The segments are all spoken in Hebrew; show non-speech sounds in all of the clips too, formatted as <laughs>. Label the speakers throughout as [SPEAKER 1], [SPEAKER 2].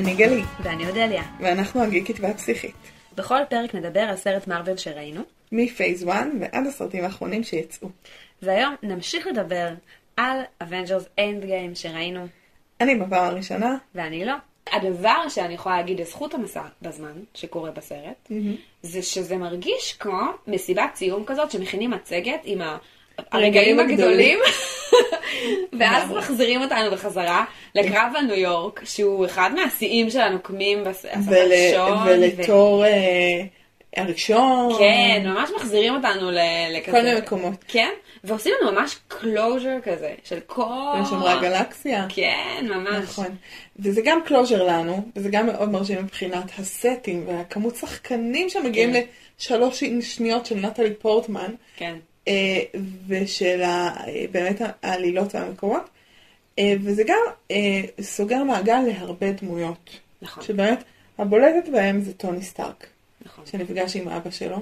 [SPEAKER 1] אני גלי,
[SPEAKER 2] ואני אודליה.
[SPEAKER 1] ואנחנו הגיקית והפסיכית.
[SPEAKER 2] בכל פרק נדבר על סרט מארוול שראינו,
[SPEAKER 1] מפייס 1 ועד הסרטים האחרונים שיצאו.
[SPEAKER 2] והיום נמשיך לדבר על Avengers Endgame שראינו,
[SPEAKER 1] אני בפעם הראשונה,
[SPEAKER 2] ואני לא. הדבר שאני יכולה להגיד לזכות המסע בזמן שקורה בסרט, זה שזה מרגיש כמו מסיבת סיום כזאת שמכינים מצגת עם ה- הרגעים הגדולים, <laughs> ואז. מחזירים אותנו בחזרה לקרב על ניו יורק, שהוא אחד מהשיאים של הנוקמים
[SPEAKER 1] ול,
[SPEAKER 2] הראשון.
[SPEAKER 1] ולתור אה, הראשון.
[SPEAKER 2] כן, ממש מחזירים אותנו לכזה.
[SPEAKER 1] כל מיני מקומות.
[SPEAKER 2] כן, ועושים לנו ממש closure כזה, של כל...
[SPEAKER 1] ושומרי הגלקסיה.
[SPEAKER 2] כן, ממש.
[SPEAKER 1] נכון. וזה גם closure לנו, וזה גם מאוד מרשים מבחינת הסטים והכמות שחקנים שמגיעים
[SPEAKER 2] כן.
[SPEAKER 1] לשלוש שניות של נטלי פורטמן,
[SPEAKER 2] כן,
[SPEAKER 1] ושל ה- אה, באמת העלילות והמקומות. אה, וזה גם אה, סוגר מעגל להרבה דמויות.
[SPEAKER 2] נכון,
[SPEAKER 1] שבאמת הבולטת בהם זה טוני סטארק,
[SPEAKER 2] נכון.
[SPEAKER 1] שנפגש עם אבא שלו.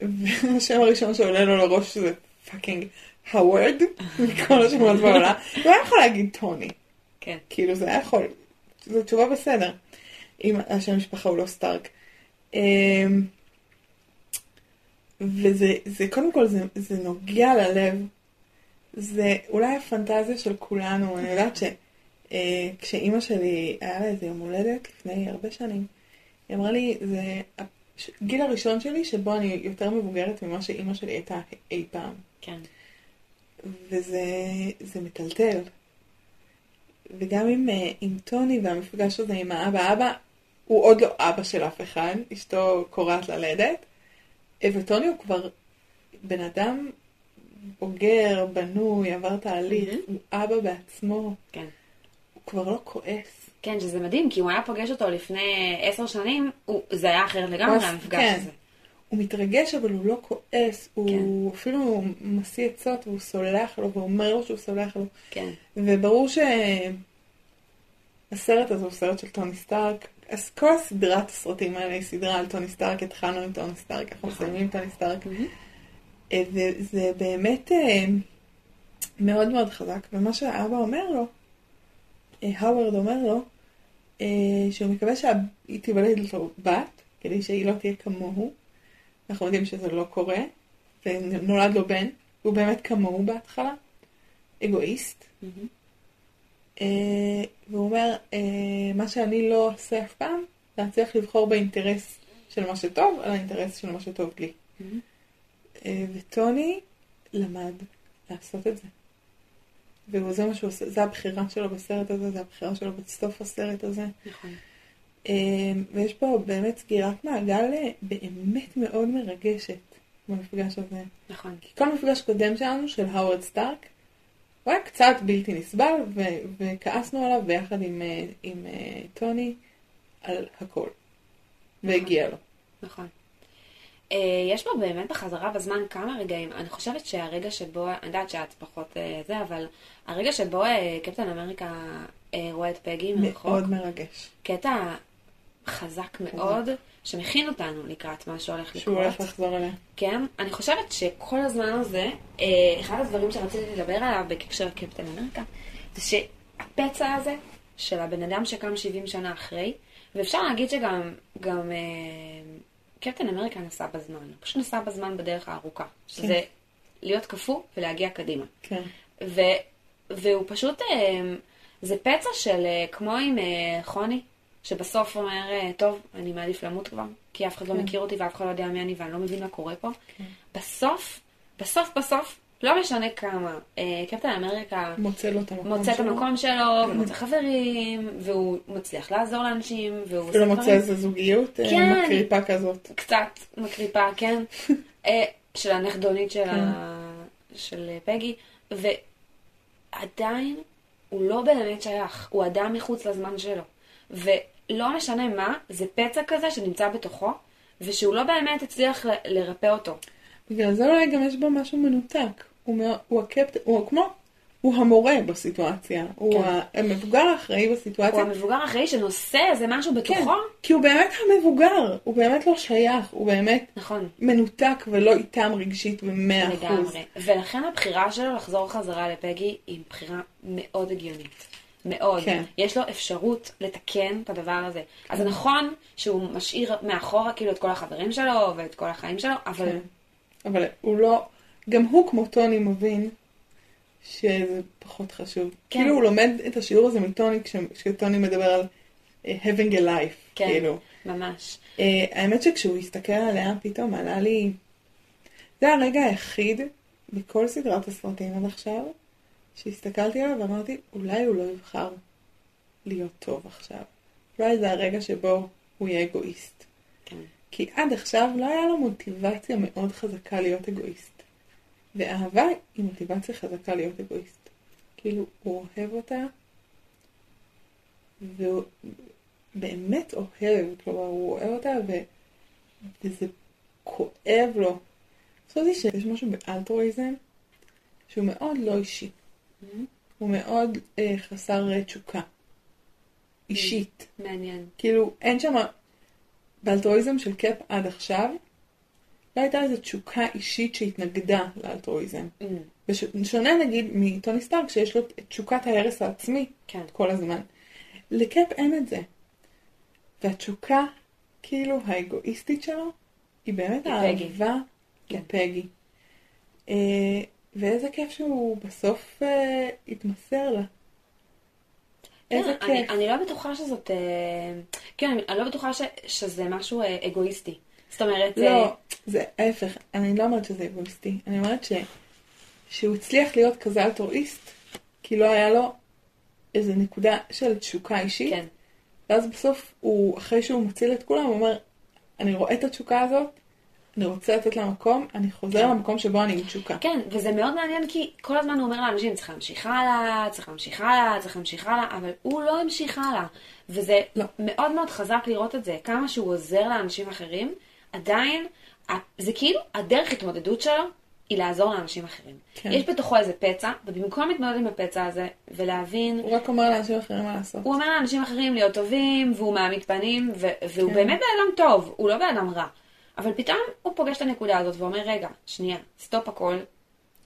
[SPEAKER 1] והשם הראשון שעולה לו לראש זה fucking הווארד, מכל השמות בעולם. הוא היה יכול להגיד טוני,
[SPEAKER 2] כן,
[SPEAKER 1] כאילו זה היה יכול, זו תשובה בסדר, אם השם משפחה הוא לא סטארק. וזה, זה, קודם כל, זה, זה נוגע ללב. זה אולי הפנטזיה של כולנו, אני יודעת שכשאימא שלי, היה לה איזה יום הולדת לפני הרבה שנים, היא אמרה לי, זה הגיל הראשון שלי שבו אני יותר מבוגרת ממה שאימא שלי הייתה אי פעם.
[SPEAKER 2] כן,
[SPEAKER 1] וזה זה מטלטל. וגם עם, אה, עם טוני והמפגש הזה עם האבא, אבא הוא עוד לא אבא של אף אחד, אשתו קורעת ללדת, אה, וטוני הוא כבר בן אדם בוגר, בנוי, עבר תהליך,
[SPEAKER 2] מהמם.
[SPEAKER 1] הוא אבא בעצמו,
[SPEAKER 2] כן.
[SPEAKER 1] הוא כבר לא כועס.
[SPEAKER 2] כן, שזה מדהים, כי הוא היה פוגש אותו לפני עשר שנים, הוא- זה היה אחרת לגמרי, המפגש
[SPEAKER 1] כן.
[SPEAKER 2] הזה.
[SPEAKER 1] הוא מתרגש אבל הוא לא כועס, הוא
[SPEAKER 2] כן.
[SPEAKER 1] אפילו משיא עצות והוא סולח לו ואומר לו שהוא סולח לו.
[SPEAKER 2] כן,
[SPEAKER 1] וברור שהסרט הזה הוא סרט של טוני סטארק. אז כל הסדרת הסרטים האלה היא סדרה על טוני סטארק, התחלנו עם טוני סטארק, אנחנו
[SPEAKER 2] נכון.
[SPEAKER 1] מסיימים עם טוני סטארק.
[SPEAKER 2] מהמם.
[SPEAKER 1] אה, וזה באמת אה, מאוד מאוד חזק. ומה שהאבא אומר לו, אה, האוורד אומר לו, אה, שהוא מקווה שהיא תיוולד לו בת, כדי שהיא לא תהיה כמוהו. אנחנו יודעים שזה לא קורה, ונולד לו בן, והוא באמת כמוהו בהתחלה, אגואיסט.
[SPEAKER 2] מהמם.
[SPEAKER 1] אה, והוא אומר, אה, מה שאני לא אעשה אף פעם, זה להצליח לבחור באינטרס של מה שטוב, על האינטרס של מה שטוב לי.
[SPEAKER 2] מהמם.
[SPEAKER 1] אה, וטוני למד לעשות את זה. וזה מה שהוא עושה, זה הבחירה שלו בסרט הזה, זה הבחירה שלו בסוף הסרט הזה.
[SPEAKER 2] נכון.
[SPEAKER 1] ויש פה באמת סגירת מעגל באמת מאוד מרגשת במפגש הזה.
[SPEAKER 2] נכון.
[SPEAKER 1] כי כל מפגש קודם שלנו של האוורד סטארק, הוא היה קצת בלתי נסבל, ו- וכעסנו עליו ביחד עם, אה, עם אה, טוני על הכל. והגיע לו.
[SPEAKER 2] נכון. אה, יש פה באמת בחזרה בזמן כמה רגעים. אני חושבת שהרגע שבו, אני יודעת שאת פחות אה, זה, אבל הרגע שבו קפטן אמריקה אה, רואה את פגי מרחוק,
[SPEAKER 1] מאוד מרגש.
[SPEAKER 2] קטע חזק מאוד, שמכין אותנו לקראת מה שהולך
[SPEAKER 1] שהוא
[SPEAKER 2] לקרות.
[SPEAKER 1] הולך לחזור אליה.
[SPEAKER 2] כן, אני חושבת שכל הזמן הזה, אה, אחד הדברים שרציתי לדבר עליו בקשר לקפטן אמריקה, זה שהפצע הזה של הבן אדם שקם 70 שנה אחרי, ואפשר להגיד שגם גם, אה, קפטן אמריקה נסע בזמן, הוא פשוט נסע בזמן בדרך הארוכה, שזה להיות קפוא ולהגיע קדימה.
[SPEAKER 1] כן.
[SPEAKER 2] ו, והוא פשוט, אה, זה פצע של כמו עם חוני, שבסוף אומר, אה, טוב, אני מעדיף למות כבר, כי אף אחד לא
[SPEAKER 1] כן.
[SPEAKER 2] מכיר אותי ואף אחד לא יודע מי אני ואני לא מבין מה קורה פה.
[SPEAKER 1] כן.
[SPEAKER 2] בסוף, בסוף בסוף, לא משנה כמה, אה, קפטן אמריקה
[SPEAKER 1] מוצא לו את המקום
[SPEAKER 2] מוצא את
[SPEAKER 1] שלו.
[SPEAKER 2] המקום שלו, ומוצא חברים, והוא מצליח לעזור לאנשים, והוא עושה
[SPEAKER 1] מוצא
[SPEAKER 2] דברים.
[SPEAKER 1] איזה זוגיות אה,
[SPEAKER 2] כן.
[SPEAKER 1] מקריפה כזאת.
[SPEAKER 2] קצת מקריפה, כן, <laughs> של הנכדונית של, ה... של פגי, ועדיין הוא לא באמת שייך, הוא אדם מחוץ לזמן שלו. ולא משנה מה, זה פצע כזה שנמצא בתוכו, ושהוא לא באמת הצליח ל- לרפא אותו.
[SPEAKER 1] בגלל זה אולי גם יש בו משהו מנותק. הוא, מאוד- הוא הקפטן, הוא כמו, הוא המורה בסיטואציה. הוא
[SPEAKER 2] כן.
[SPEAKER 1] ה- המבוגר האחראי
[SPEAKER 2] הוא
[SPEAKER 1] בסיטואציה.
[SPEAKER 2] המבוגר האחראי שנושא איזה משהו
[SPEAKER 1] כן,
[SPEAKER 2] בתוכו.
[SPEAKER 1] כי הוא באמת המבוגר, הוא באמת לא שייך, הוא באמת
[SPEAKER 2] נכון.
[SPEAKER 1] מנותק ולא איתם רגשית במאה אחוז.
[SPEAKER 2] לגמרי. ולכן הבחירה שלו לחזור חזרה לפגי היא בחירה מאוד הגיונית. מאוד.
[SPEAKER 1] כן.
[SPEAKER 2] יש לו אפשרות לתקן את הדבר הזה. אז זה נכון שהוא משאיר מאחורה כאילו את כל החברים שלו ואת כל החיים שלו, אבל
[SPEAKER 1] כן. אבל הוא לא, גם הוא כמו טוני מבין שזה פחות חשוב.
[SPEAKER 2] כן.
[SPEAKER 1] כאילו הוא לומד את השיעור הזה מטוני כש- כשטוני מדבר על אה, having a life,
[SPEAKER 2] כן.
[SPEAKER 1] כאילו.
[SPEAKER 2] ממש.
[SPEAKER 1] אה, האמת שכשהוא הסתכל עליה פתאום עלה לי, זה הרגע היחיד בכל סדרת הסרטים עד עכשיו, שהסתכלתי עליו ואמרתי, אולי הוא לא יבחר להיות טוב עכשיו. אולי זה הרגע שבו הוא יהיה אגואיסט.
[SPEAKER 2] כן.
[SPEAKER 1] כי עד עכשיו לא היה לו מוטיבציה מאוד חזקה להיות אגואיסט. ואהבה היא מוטיבציה חזקה להיות אגואיסט. כאילו, הוא אוהב אותה, והוא באמת אוהב, כלומר, הוא אוהב אותה, ו... וזה כואב לו. חשבתי שיש משהו באלטרואיזם שהוא מאוד לא אישי. הוא מאוד אה, חסר אה, תשוקה. אישית.
[SPEAKER 2] מעניין.
[SPEAKER 1] כאילו, אין שם... באלטרואיזם של קאפ עד עכשיו, לא הייתה איזו תשוקה אישית שהתנגדה לאלטרואיזם.
[SPEAKER 2] Mm,
[SPEAKER 1] בשונה נגיד מטוני סטארק, שיש לו את תשוקת ההרס העצמי
[SPEAKER 2] כן.
[SPEAKER 1] כל הזמן. לקאפ אין את זה. והתשוקה, כאילו, האגואיסטית שלו, היא באמת
[SPEAKER 2] היא פגי.
[SPEAKER 1] האהבה
[SPEAKER 2] כן.
[SPEAKER 1] לפגי. אה, ואיזה כיף שהוא בסוף אה, התמסר לה. איזה
[SPEAKER 2] כן, אני,
[SPEAKER 1] כיף.
[SPEAKER 2] אני לא בטוחה שזאת... אה, כן, אני- אני לא בטוחה ש, שזה משהו אה, אגואיסטי. זאת אומרת... אה,
[SPEAKER 1] לא, זה ההפך, אני לא אומרת שזה אגואיסטי, אני אומרת ש... שהוא הצליח להיות כזה אלטרואיסט, כי לא היה לו איזו נקודה של תשוקה אישית,
[SPEAKER 2] כן.
[SPEAKER 1] ואז בסוף הוא, אחרי שהוא מציל את כולם, הוא אומר, אני רואה את התשוקה הזאת, אני רוצה לתת לה מקום, אני חוזר
[SPEAKER 2] כן.
[SPEAKER 1] למקום שבו אני עם תשוקה.
[SPEAKER 2] כן, וזה מאוד מעניין כי כל הזמן הוא אומר לאנשים צריך להמשיך הלאה, צריך להמשיך הלאה, צריך להמשיך הלאה, אבל הוא לא המשיך הלאה. וזה
[SPEAKER 1] לא.
[SPEAKER 2] מאוד מאוד חזק לראות את זה, כמה שהוא עוזר לאנשים אחרים, עדיין, זה כאילו הדרך התמודדות שלו היא לעזור לאנשים אחרים.
[SPEAKER 1] כן.
[SPEAKER 2] יש בתוכו איזה פצע, ובמקום להתמודד עם הפצע הזה ולהבין
[SPEAKER 1] הוא רק אומר לאנשים אחרים מה לעשות.
[SPEAKER 2] הוא אומר לאנשים אחרים להיות טובים, והוא מעמיד פנים, ו- והוא
[SPEAKER 1] כן.
[SPEAKER 2] באמת בן אדם טוב, הוא לא בן אדם רע. אבל פתאום הוא פוגש את הנקודה הזאת ואומר, רגע, שנייה, stop הכל,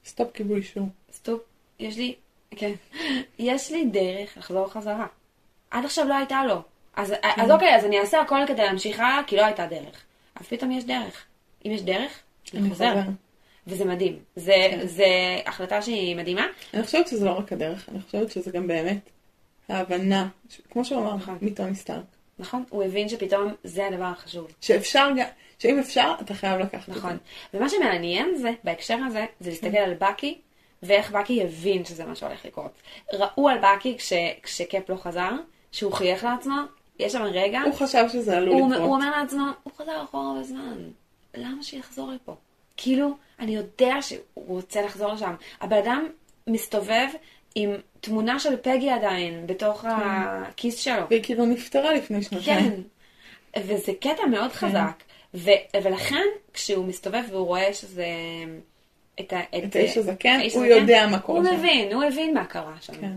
[SPEAKER 1] stop קיבלו אישור.
[SPEAKER 2] stop, יש לי, כן, <laughs> יש לי דרך לחזור חזרה. עד עכשיו לא הייתה לו. אז,
[SPEAKER 1] כן.
[SPEAKER 2] אז אוקיי, אז אני אעשה הכל כדי להמשיך הלאה, כי לא הייתה דרך. אז פתאום יש דרך. אם יש דרך, אני חוזר. וזה מדהים. זה,
[SPEAKER 1] כן.
[SPEAKER 2] זה החלטה שהיא מדהימה.
[SPEAKER 1] אני חושבת שזה לא רק הדרך, אני חושבת שזה גם באמת ההבנה, ש- כמו שהוא אמר,
[SPEAKER 2] נכון.
[SPEAKER 1] מטוני סטארק.
[SPEAKER 2] נכון? הוא הבין שפתאום זה הדבר החשוב.
[SPEAKER 1] שאפשר גם, שאם אפשר, אתה חייב לקחת את
[SPEAKER 2] נכון.
[SPEAKER 1] זה.
[SPEAKER 2] ומה שמעניין זה, בהקשר הזה, זה להסתכל על בקי, ואיך בקי הבין שזה מה שהולך לקרות. ראו על בקי כש, כשקפ לא חזר, שהוא חייך לעצמו, יש שם רגע,
[SPEAKER 1] הוא חשב שזה עלול
[SPEAKER 2] הוא,
[SPEAKER 1] לקרות.
[SPEAKER 2] הוא אומר לעצמו, הוא חזר אחורה בזמן, למה שיחזור לפה? כאילו, אני יודע שהוא רוצה לחזור לשם. הבן אדם מסתובב עם תמונה של פגי עדיין, בתוך הכיס שלו.
[SPEAKER 1] והיא כאילו נפטרה לפני שנתיים.
[SPEAKER 2] כן, וזה קטע מאוד
[SPEAKER 1] כן.
[SPEAKER 2] חזק. ו- ולכן, כשהוא מסתובב והוא רואה שזה... את, ה-
[SPEAKER 1] את האיש הזקן,
[SPEAKER 2] האיש
[SPEAKER 1] הוא
[SPEAKER 2] הזקן,
[SPEAKER 1] יודע מה קורה
[SPEAKER 2] הוא
[SPEAKER 1] שם.
[SPEAKER 2] מבין, הוא הבין מה קרה שם.
[SPEAKER 1] כן.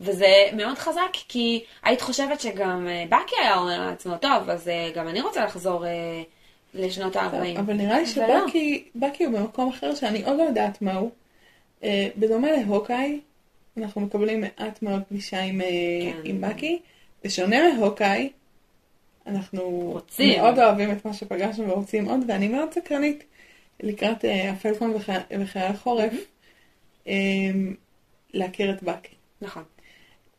[SPEAKER 2] וזה מאוד חזק, כי היית חושבת שגם אה, בקי היה אומר לעצמו, טוב, אז אה, גם אני רוצה לחזור אה, לשנות ה-40.
[SPEAKER 1] אבל נראה לי. שבקי בקי הוא במקום אחר שאני עוד לא יודעת מהו. אה, בדומה להוקאי, אנחנו מקבלים מעט מאוד פגישה עם,
[SPEAKER 2] כן.
[SPEAKER 1] עם בקי. בשונה מהוקאי, אנחנו
[SPEAKER 2] רוצים.
[SPEAKER 1] מאוד אוהבים את מה שפגשנו ורוצים עוד, ואני מאוד סקרנית לקראת אה, הפלקון וחי- וחייל חורף, אה, להכיר את בקי.
[SPEAKER 2] נכון.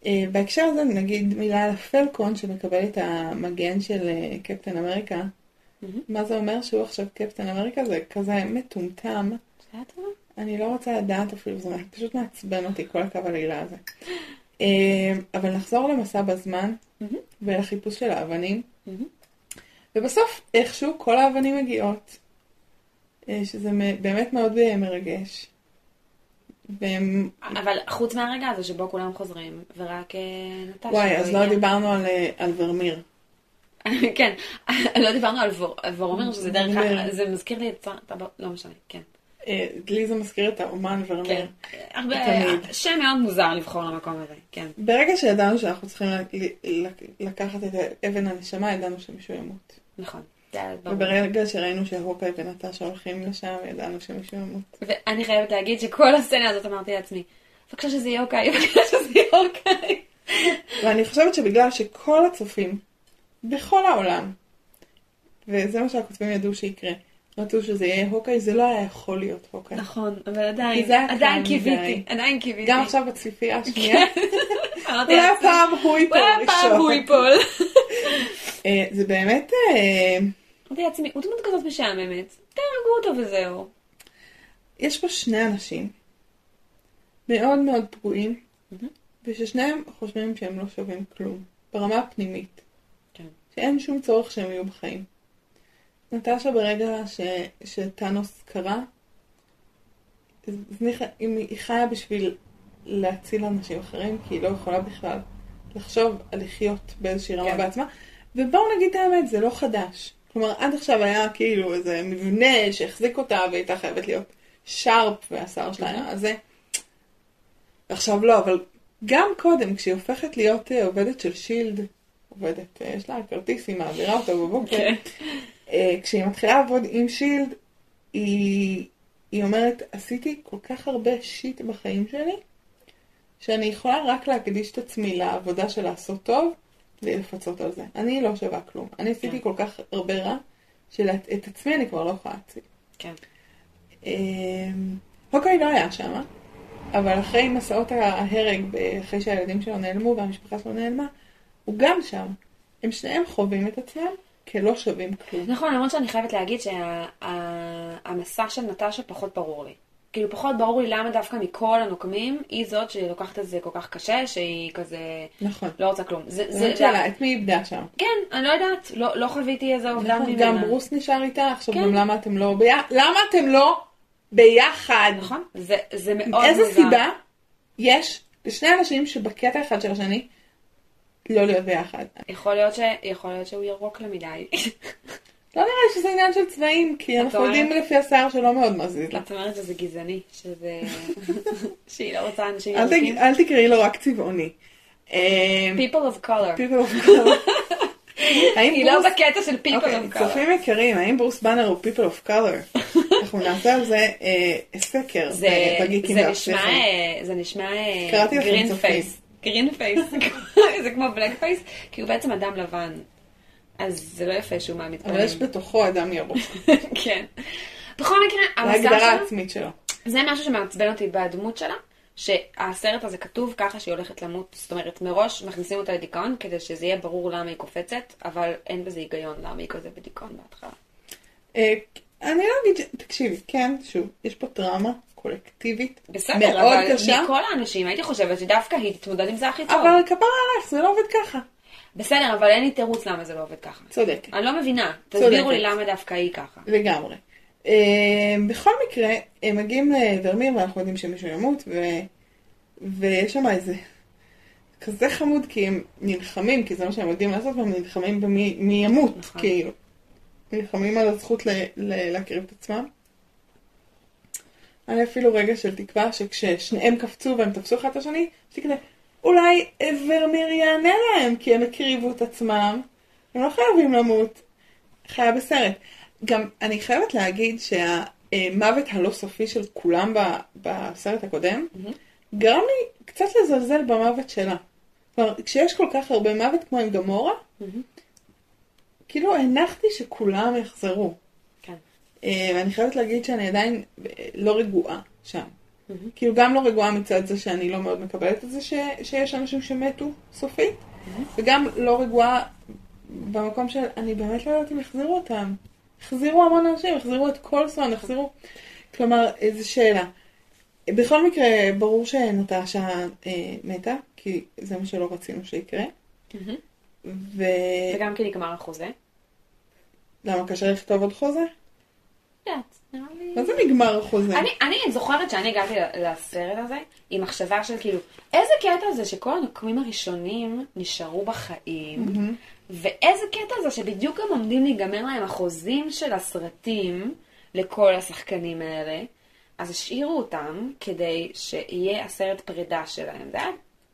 [SPEAKER 1] אה, בהקשר הזה נגיד מילה על הפלקון שמקבל את המגן של אה, קפטן אמריקה. מה זה אומר שהוא עכשיו קפטן אמריקה? זה כזה מטומטם. אני לא רוצה לדעת אפילו, זה פשוט מעצבן אותי כל הקו העלילה הזה. אה, אבל נחזור למסע בזמן. ולחיפוש של האבנים. ובסוף איכשהו כל האבנים מגיעות. אה, שזה באמת מאוד אה, מרגש. והם...
[SPEAKER 2] אבל חוץ מהרגע הזה שבו כולם חוזרים, ורק אה, נטשה.
[SPEAKER 1] וואי, אז לא
[SPEAKER 2] הגיעה.
[SPEAKER 1] דיברנו על, על ורמיר. <laughs>
[SPEAKER 2] כן, <laughs> לא דיברנו על ור- על וורומיר, שזה דרך. ה... זה מזכיר לי את... לא משנה, כן.
[SPEAKER 1] אה, לי זה מזכיר את האומן ורמיר.
[SPEAKER 2] כן. הרבה... שם מאוד מוזר לבחור למקום הזה, כן.
[SPEAKER 1] ברגע שידענו שאנחנו צריכים לקחת את אבן הנשמה, ידענו שמישהו ימות.
[SPEAKER 2] נכון.
[SPEAKER 1] וברגע שראינו שהוקאי ונטשה הולכים לשם, ידענו שמישהו ימות.
[SPEAKER 2] ואני חייבת להגיד שכל הסצנה הזאת אמרתי לעצמי, בבקשה שזה יהיה אוקיי, בבקשה שזה יהיה אוקיי.
[SPEAKER 1] ואני חושבת שבגלל שכל הצופים, בכל העולם, וזה מה שהכותבים ידעו שיקרה, רצו שזה יהיה הוקאי, זה לא היה יכול להיות הוקאי.
[SPEAKER 2] נכון, אבל עדיין, עדיין קיוויתי. עדיין קיוויתי.
[SPEAKER 1] גם עכשיו בצפייה השנייה, <laughs>
[SPEAKER 2] אמרתי
[SPEAKER 1] אולי הפעם הוא ייפול
[SPEAKER 2] אולי הפעם
[SPEAKER 1] ראשון.
[SPEAKER 2] הוא ייפול. <laughs>
[SPEAKER 1] אה, זה באמת, אה,
[SPEAKER 2] אמרתי לעצמי, הוא דמות כזאת משעממת, תהרגו אותו וזהו.
[SPEAKER 1] יש פה שני אנשים מאוד מאוד פגועים. וששניהם חושבים שהם לא שווים כלום, ברמה הפנימית.
[SPEAKER 2] כן.
[SPEAKER 1] שאין שום צורך שהם יהיו בחיים. נטשה ברגע ש, שטאנוס קרה, אז ניחא, אם היא חיה בשביל להציל אנשים אחרים, כי היא לא יכולה בכלל לחשוב על לחיות באיזושהי רמה
[SPEAKER 2] כן.
[SPEAKER 1] בעצמה. ובואו נגיד את האמת, זה לא חדש. כלומר, עד עכשיו היה כאילו איזה מבנה שהחזיק אותה והייתה חייבת להיות שרפ והשיער שלה היה זה. עכשיו לא, אבל גם קודם, כשהיא הופכת להיות אה, עובדת של שילד, עובדת, אה, יש לה כרטיס, היא מעבירה אותו בבוקר. אה, כשהיא מתחילה לעבוד עם שילד, היא, היא אומרת, עשיתי כל כך הרבה שיט בחיים שלי, שאני יכולה רק להקדיש את עצמי לעבודה של לעשות טוב, ולפצות על זה. אני לא שווה כלום. אני עשיתי
[SPEAKER 2] כן.
[SPEAKER 1] כל כך הרבה רע, שאת עצמי אני כבר לא יכולה להציל.
[SPEAKER 2] כן.
[SPEAKER 1] אמ, הוקאי לא היה שם, אבל אחרי מסעות ההרג, אחרי שהילדים שלו נעלמו והמשפחה שלו נעלמה, הוא גם שם. הם שניהם חווים את עצמם כלא שווים כלום.
[SPEAKER 2] נכון, למרות שאני חייבת להגיד שהמסע של נטשה פחות ברור לי. כאילו פחות ברור לי למה דווקא מכל הנוקמים, היא זאת שלוקחת את זה כל כך קשה, שהיא כזה
[SPEAKER 1] נכון.
[SPEAKER 2] לא רוצה כלום. זה, זה,
[SPEAKER 1] שאלה, את מי איבדה שם?
[SPEAKER 2] כן, אני לא יודעת, לא, לא חוויתי איזה אובדן
[SPEAKER 1] נכון,
[SPEAKER 2] ממנה.
[SPEAKER 1] גם ברוס נשאר איתה, עכשיו
[SPEAKER 2] כן.
[SPEAKER 1] גם למה אתם לא ביחד? למה אתם לא ביחד?
[SPEAKER 2] נכון, זה, זה מאוד
[SPEAKER 1] איזה
[SPEAKER 2] מוזר.
[SPEAKER 1] סיבה יש לשני אנשים שבקטע אחד של השני לא להיות ביחד?
[SPEAKER 2] יכול להיות, ש... יכול להיות שהוא ירוק לה מדי. <laughs>
[SPEAKER 1] לא נראה לי שזה עניין של צבעים, כי אנחנו
[SPEAKER 2] אומרת?
[SPEAKER 1] יודעים לפי השיער שלא מאוד מזיז לה.
[SPEAKER 2] את אומרת שזה גזעני, שזה... <laughs> שהיא לא רוצה אנשים
[SPEAKER 1] אל
[SPEAKER 2] ירוקים.
[SPEAKER 1] אל תקראי לו רק צבעוני. אמ,
[SPEAKER 2] People of color.
[SPEAKER 1] people of color. <laughs>
[SPEAKER 2] היא לא בקטע של people
[SPEAKER 1] אוקיי,
[SPEAKER 2] of color.
[SPEAKER 1] צופים יקרים, האם ברוס באנר הוא people of color? אנחנו נעשה על זה אה, סקר בגיקים והפסיכים.
[SPEAKER 2] אה, זה נשמע green
[SPEAKER 1] צופים.
[SPEAKER 2] face. green face. <laughs> זה כמו blackface, כי הוא בעצם אדם לבן. אז זה לא יפה שהוא מעמיד
[SPEAKER 1] אבל יש בתוכו אדם ירוק. <laughs>
[SPEAKER 2] כן. בכל מקרה, המסע
[SPEAKER 1] להגדרה
[SPEAKER 2] שלה,
[SPEAKER 1] עצמית שלו.
[SPEAKER 2] זה משהו שמעצבן אותי בדמות שלה, שהסרט הזה כתוב ככה שהיא הולכת למות, זאת אומרת, מראש מכניסים אותה לדיכאון כדי שזה יהיה ברור למה היא קופצת, אבל אין בזה היגיון למה היא כזה בדיכאון בהתחלה.
[SPEAKER 1] אה, אני לא אגיד, ש- תקשיבי, כן, שוב, יש פה טראומה קולקטיבית
[SPEAKER 2] בסדר,
[SPEAKER 1] מאוד
[SPEAKER 2] אבל
[SPEAKER 1] קשה,
[SPEAKER 2] מכל האנשים הייתי חושבת שדווקא היא תתמודד עם זה הכי טוב.
[SPEAKER 1] אבל כפרה עלייך, זה לא עובד ככה.
[SPEAKER 2] בסדר, אבל אין לי תירוץ למה זה לא עובד ככה.
[SPEAKER 1] צודקת.
[SPEAKER 2] אני לא מבינה,
[SPEAKER 1] צודקת.
[SPEAKER 2] תסבירו לי למה דווקא היא ככה.
[SPEAKER 1] לגמרי. אה, בכל מקרה, הם מגיעים לוורמיר ואנחנו יודעים שמישהו ימות, ו... ויש שם איזה כזה חמוד, כי הם נלחמים, כי זה מה שהם יודעים לעשות, והם נלחמים במי מי ימות,
[SPEAKER 2] נכון.
[SPEAKER 1] כאילו. נלחמים על הזכות ל... ל... להקריב את עצמם. היה אפילו רגע של תקווה שכששניהם קפצו והם תפסו אחד את השני, יש כזה, אולי ורמיר יענה להם, כי הם הקריבו את עצמם, הם לא חייבים למות. חיה בסרט. גם אני חייבת להגיד שהמוות הלא סופי של כולם בסרט הקודם, גרם לי קצת לזלזל במוות שלה. כלומר, כשיש כל כך הרבה מוות כמו עם גמורה, כאילו הנחתי שכולם יחזרו. אה, ואני חייבת להגיד שאני עדיין אה, לא רגועה שם. כאילו גם לא רגועה מצד זה שאני לא מאוד מקבלת את זה ש, שיש אנשים שמתו סופית, וגם לא רגועה במקום של אני באמת לא יודעת אם יחזירו אותם. החזירו המון אנשים, החזירו את קולסון, החזירו... כלומר, איזו שאלה. בכל מקרה, ברור שנטשה אה, מתה, כי זה מה שלא רצינו שיקרה. ולמה
[SPEAKER 2] וגם כי נגמר החוזה.
[SPEAKER 1] קשה לכתוב עוד חוזה?
[SPEAKER 2] יודעת, נראה לי...
[SPEAKER 1] מה זה נגמר החוזה?
[SPEAKER 2] אני, אני זוכרת שאני הגעתי לסרט הזה עם מחשבה של כאילו, איזה קטע זה שכל הנוקמים הראשונים נשארו בחיים, ואיזה קטע זה שבדיוק גם עומדים להיגמר להם החוזים של הסרטים לכל השחקנים האלה, אז השאירו אותם כדי שיהיה הסרט פרידה שלהם. זה היה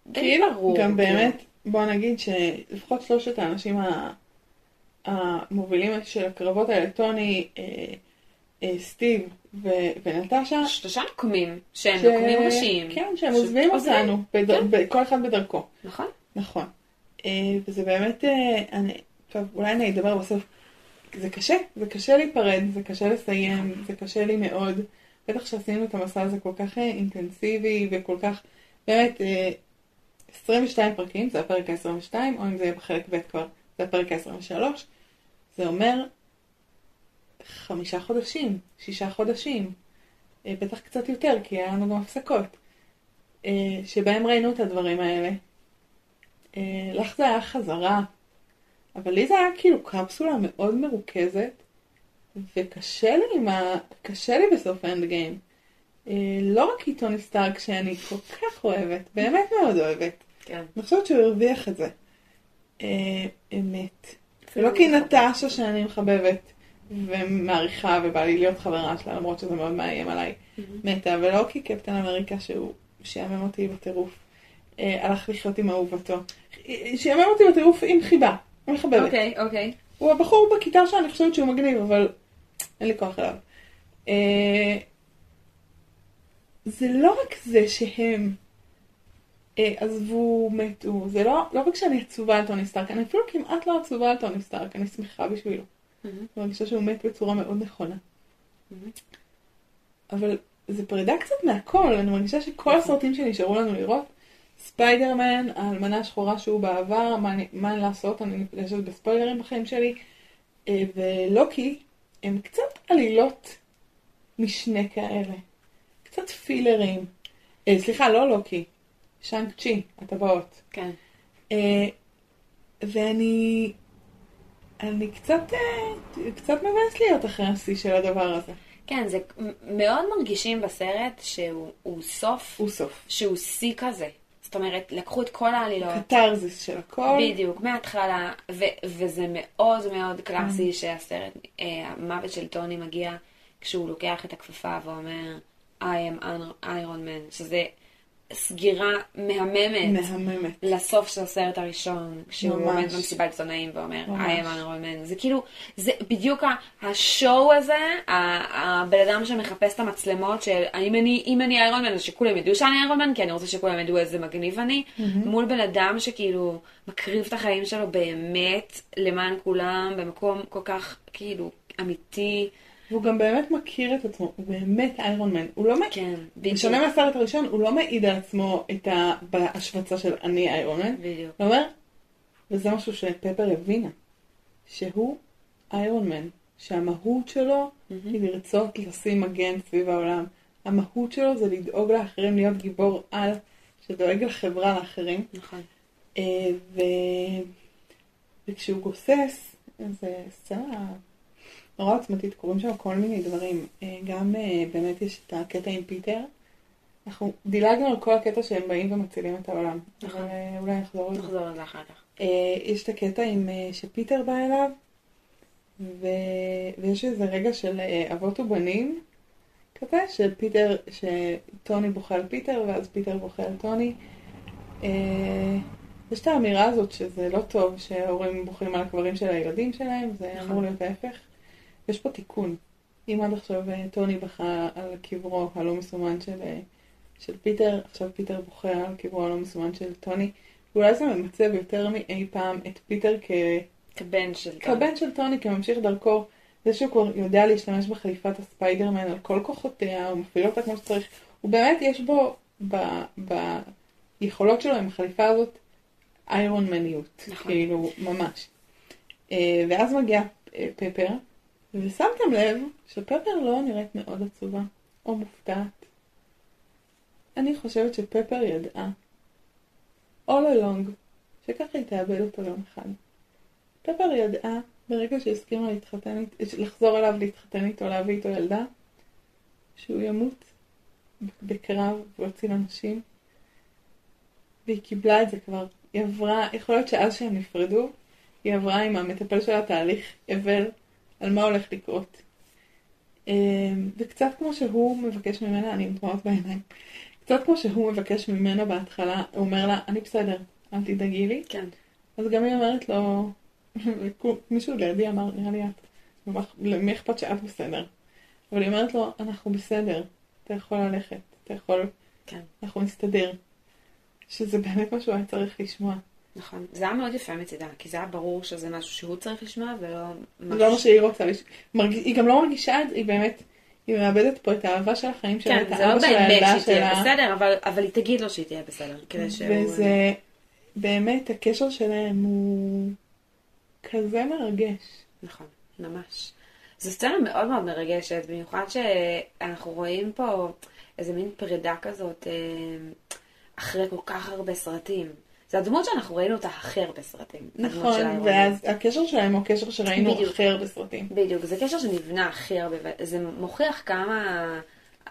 [SPEAKER 2] די
[SPEAKER 1] כאילו,
[SPEAKER 2] ברור.
[SPEAKER 1] גם
[SPEAKER 2] כאילו.
[SPEAKER 1] באמת, בוא נגיד שלפחות שלושת האנשים ה- המובילים של הקרבות האלה, טוני, אה, סטיב ו- ונטשה,
[SPEAKER 2] שלושה נוקמים שהם
[SPEAKER 1] ש-
[SPEAKER 2] נוקמים ראשיים.
[SPEAKER 1] כן, שהם עוזבים. אותנו, בד-
[SPEAKER 2] כן.
[SPEAKER 1] ב- כל אחד בדרכו.
[SPEAKER 2] נכון?
[SPEAKER 1] נכון. אה, וזה באמת, אה, אני, טוב, אולי אני אדבר בסוף. זה קשה, זה קשה להיפרד, זה קשה לסיים, זה קשה לי מאוד. בטח שעשינו את המסע הזה כל כך אה, אינטנסיבי וכל כך, באמת, אה, 22 פרקים, זה הפרק ה-22, או אם זה יהיה בחלק ב' כבר, זה הפרק ה-23. זה אומר חמישה חודשים, שישה חודשים, אה, בטח קצת יותר, כי היה לנו גם הפסקות, אה, שבהם ראינו את הדברים האלה. אה, לך זה היה חזרה, אבל לי זה היה כאילו קפסולה מאוד מרוכזת, וקשה לי עם ה... קשה לי בסוף האנד גיים. לא רק כי טוני סטארק שאני כל כך אוהבת, באמת מאוד אוהבת.
[SPEAKER 2] כן.
[SPEAKER 1] אני חושבת שהוא הרוויח את זה. אמת. ולא כי נטשה שאני מחבבת ומעריכה ובא לי להיות חברה שלה למרות שזה מאוד מאיים עליי מתה ולא כי קפטן אמריקה שהוא שיאמם אותי בטירוף אה, הלך לחיות עם אהובתו. אה, שיאמם אותי בטירוף עם חיבה, מחבבת.
[SPEAKER 2] אוקיי, אוקיי.
[SPEAKER 1] הוא הבחור בכיתה שאני חושבת שהוא מגניב אבל אין לי כוח אליו. אה, זה לא רק זה שהם אה, עזבו, מתו, זה לא, לא רק שאני עצובה על טוני סטארק, אני אפילו כמעט לא עצובה על טוני סטארק, אני שמחה בשבילו. אני מרגישה שהוא מת בצורה מאוד נכונה. אבל זה פרידה קצת מהכל, אני מרגישה שכל הסרטים שנשארו לנו לראות, ספיידרמן, האלמנה השחורה שהוא בעבר, מה, אני- מה לעשות, אני נפגשת בספוילרים בחיים שלי, אה, ולוקי, הם קצת עלילות משנה כאלה. קצת פילרים. אה, סליחה, לא לוקי, שאנג צ'י, הטבעות.
[SPEAKER 2] כן.
[SPEAKER 1] אה, ואני אני קצת, אה, קצת מבאס להיות אחרי השיא של הדבר הזה.
[SPEAKER 2] כן, זה מאוד מרגישים בסרט שהוא הוא סוף,
[SPEAKER 1] הוא סוף.
[SPEAKER 2] שהוא שיא כזה. זאת אומרת, לקחו את כל העלילות.
[SPEAKER 1] קתרזיס של הכל.
[SPEAKER 2] בדיוק, מההתחלה, ו- וזה מאוד מאוד קלאסי שהסרט, אה, המוות של טוני מגיע כשהוא לוקח את הכפפה ואומר I am Iron Man, שזה סגירה מהממת
[SPEAKER 1] מהממת.
[SPEAKER 2] לסוף של הסרט הראשון, כשהוא
[SPEAKER 1] ממש.
[SPEAKER 2] עומד במסיבת עיתונאים ואומר. I am Iron Man, זה כאילו, זה בדיוק השואו הזה, הבן אדם שמחפש את המצלמות של אם אני, אם אני איירון מן, אז שכולם ידעו שאני איירון מן, כי אני רוצה שכולם ידעו איזה מגניב אני, מול בן אדם שכאילו מקריב את החיים שלו באמת למען כולם, במקום כל כך כאילו אמיתי,
[SPEAKER 1] והוא גם באמת מכיר את עצמו, הוא באמת איירון מן. הוא לא מעיד,
[SPEAKER 2] כן, בדיוק,
[SPEAKER 1] בשונה מהסרט הראשון, הוא לא מעיד על עצמו את ה... בהשמצה של אני איירון מן.
[SPEAKER 2] בדיוק,
[SPEAKER 1] הוא אומר, וזה משהו שפפר הבינה, שהוא איירון מן, שהמהות שלו היא לרצות לשים מגן סביב העולם. המהות שלו זה לדאוג לאחרים, להיות גיבור על, שדואג לחברה לאחרים.
[SPEAKER 2] נכון,
[SPEAKER 1] אה, ו... וכשהוא גוסס, זה סצנה נורא עוצמתית, קורים שם כל מיני דברים. אה, גם אה, באמת יש את הקטע עם פיטר. אנחנו דילגנו על כל הקטע שהם באים ומצילים את העולם.
[SPEAKER 2] נכון.
[SPEAKER 1] אה, אולי נחזור לזה.
[SPEAKER 2] נחזור לזה אחר כך.
[SPEAKER 1] יש את הקטע עם שפיטר בא אליו, ו... ויש איזה רגע של אבות ובנים כזה, של פיטר, שטוני בוכה על פיטר, ואז פיטר בוכה על טוני. יש את האמירה הזאת שזה לא טוב שההורים בוכים על הקברים של הילדים שלהם, זה
[SPEAKER 2] נכון.
[SPEAKER 1] אמור להיות ההפך. יש פה תיקון. אם עד עכשיו אה, טוני בכה על קברו הלא מסומן של, אה, של פיטר, עכשיו פיטר בוכה על קברו הלא מסומן של טוני. ואולי זה ממצב יותר מאי פעם את פיטר כ...
[SPEAKER 2] כבן של טוני.
[SPEAKER 1] כבן של טוני, כממשיך דרכו. זה שהוא כבר יודע להשתמש בחליפת הספיידרמן על כל כוחותיה, הוא מפעיל אותה כמו שצריך. הוא באמת, יש בו, ב, ביכולות שלו עם החליפה הזאת, איירון מניות.
[SPEAKER 2] נכון.
[SPEAKER 1] כאילו, ממש. אה, ואז מגיע פפר, ושמתם לב שפפר לא נראית מאוד עצובה, או מופתעת. אני חושבת שפפר ידעה, all along, שככה היא תאבד אותו יום אחד. פפר ידעה, ברגע שהסכימה להתחתן, לחזור אליו להתחתן איתו, להביא איתו ילדה, שהוא ימות בקרב ויציל אנשים. והיא קיבלה את זה כבר. היא עברה, יכול להיות שאז שהם נפרדו, היא עברה עם המטפל שלה תהליך אבל על מה הולך לקרות. אמ, וקצת כמו שהוא מבקש ממנה, אני עם דמעות בעיניים, קצת כמו שהוא מבקש ממנה בהתחלה, הוא אומר לה, אני בסדר, אל תדאגי לי.
[SPEAKER 2] כן.
[SPEAKER 1] אז גם היא אומרת לו, <laughs> מישהו לידי אמר, נראה לי את, למי אכפת שאת בסדר? אבל היא אומרת לו, אנחנו בסדר, אתה יכול ללכת, אתה יכול,
[SPEAKER 2] כן.
[SPEAKER 1] אנחנו נסתדר. שזה באמת מה שהוא היה צריך לשמוע.
[SPEAKER 2] נכון. זה היה מאוד יפה מצידה, כי זה היה ברור שזה משהו שהוא צריך לשמוע, ולא משהו...
[SPEAKER 1] לא מה שהיא רוצה. היא גם לא מרגישה את זה, היא באמת, היא מאבדת פה את האהבה של החיים שלה,
[SPEAKER 2] כן,
[SPEAKER 1] את
[SPEAKER 2] זה לא
[SPEAKER 1] האבא של
[SPEAKER 2] באמת
[SPEAKER 1] הילדה
[SPEAKER 2] שהיא תהיה
[SPEAKER 1] שלה.
[SPEAKER 2] בסדר, אבל, אבל היא תגיד לו שהיא תהיה בסדר, כדי שהוא...
[SPEAKER 1] וזה, באמת, הקשר שלהם הוא כזה מרגש.
[SPEAKER 2] נכון, ממש. זו סצנה מאוד מאוד מרגשת, במיוחד שאנחנו רואים פה איזה מין פרידה כזאת אה, אחרי כל כך הרבה סרטים. זו הדמות שאנחנו ראינו אותה הכי הרבה סרטים. הדמות של
[SPEAKER 1] נכון. ואז הקשר שלהם הוא הקשר שראינו
[SPEAKER 2] בדיוק.
[SPEAKER 1] הכי הרבה סרטים.
[SPEAKER 2] בדיוק, זה קשר שנבנה הכי הרבה, וזה מוכיח כמה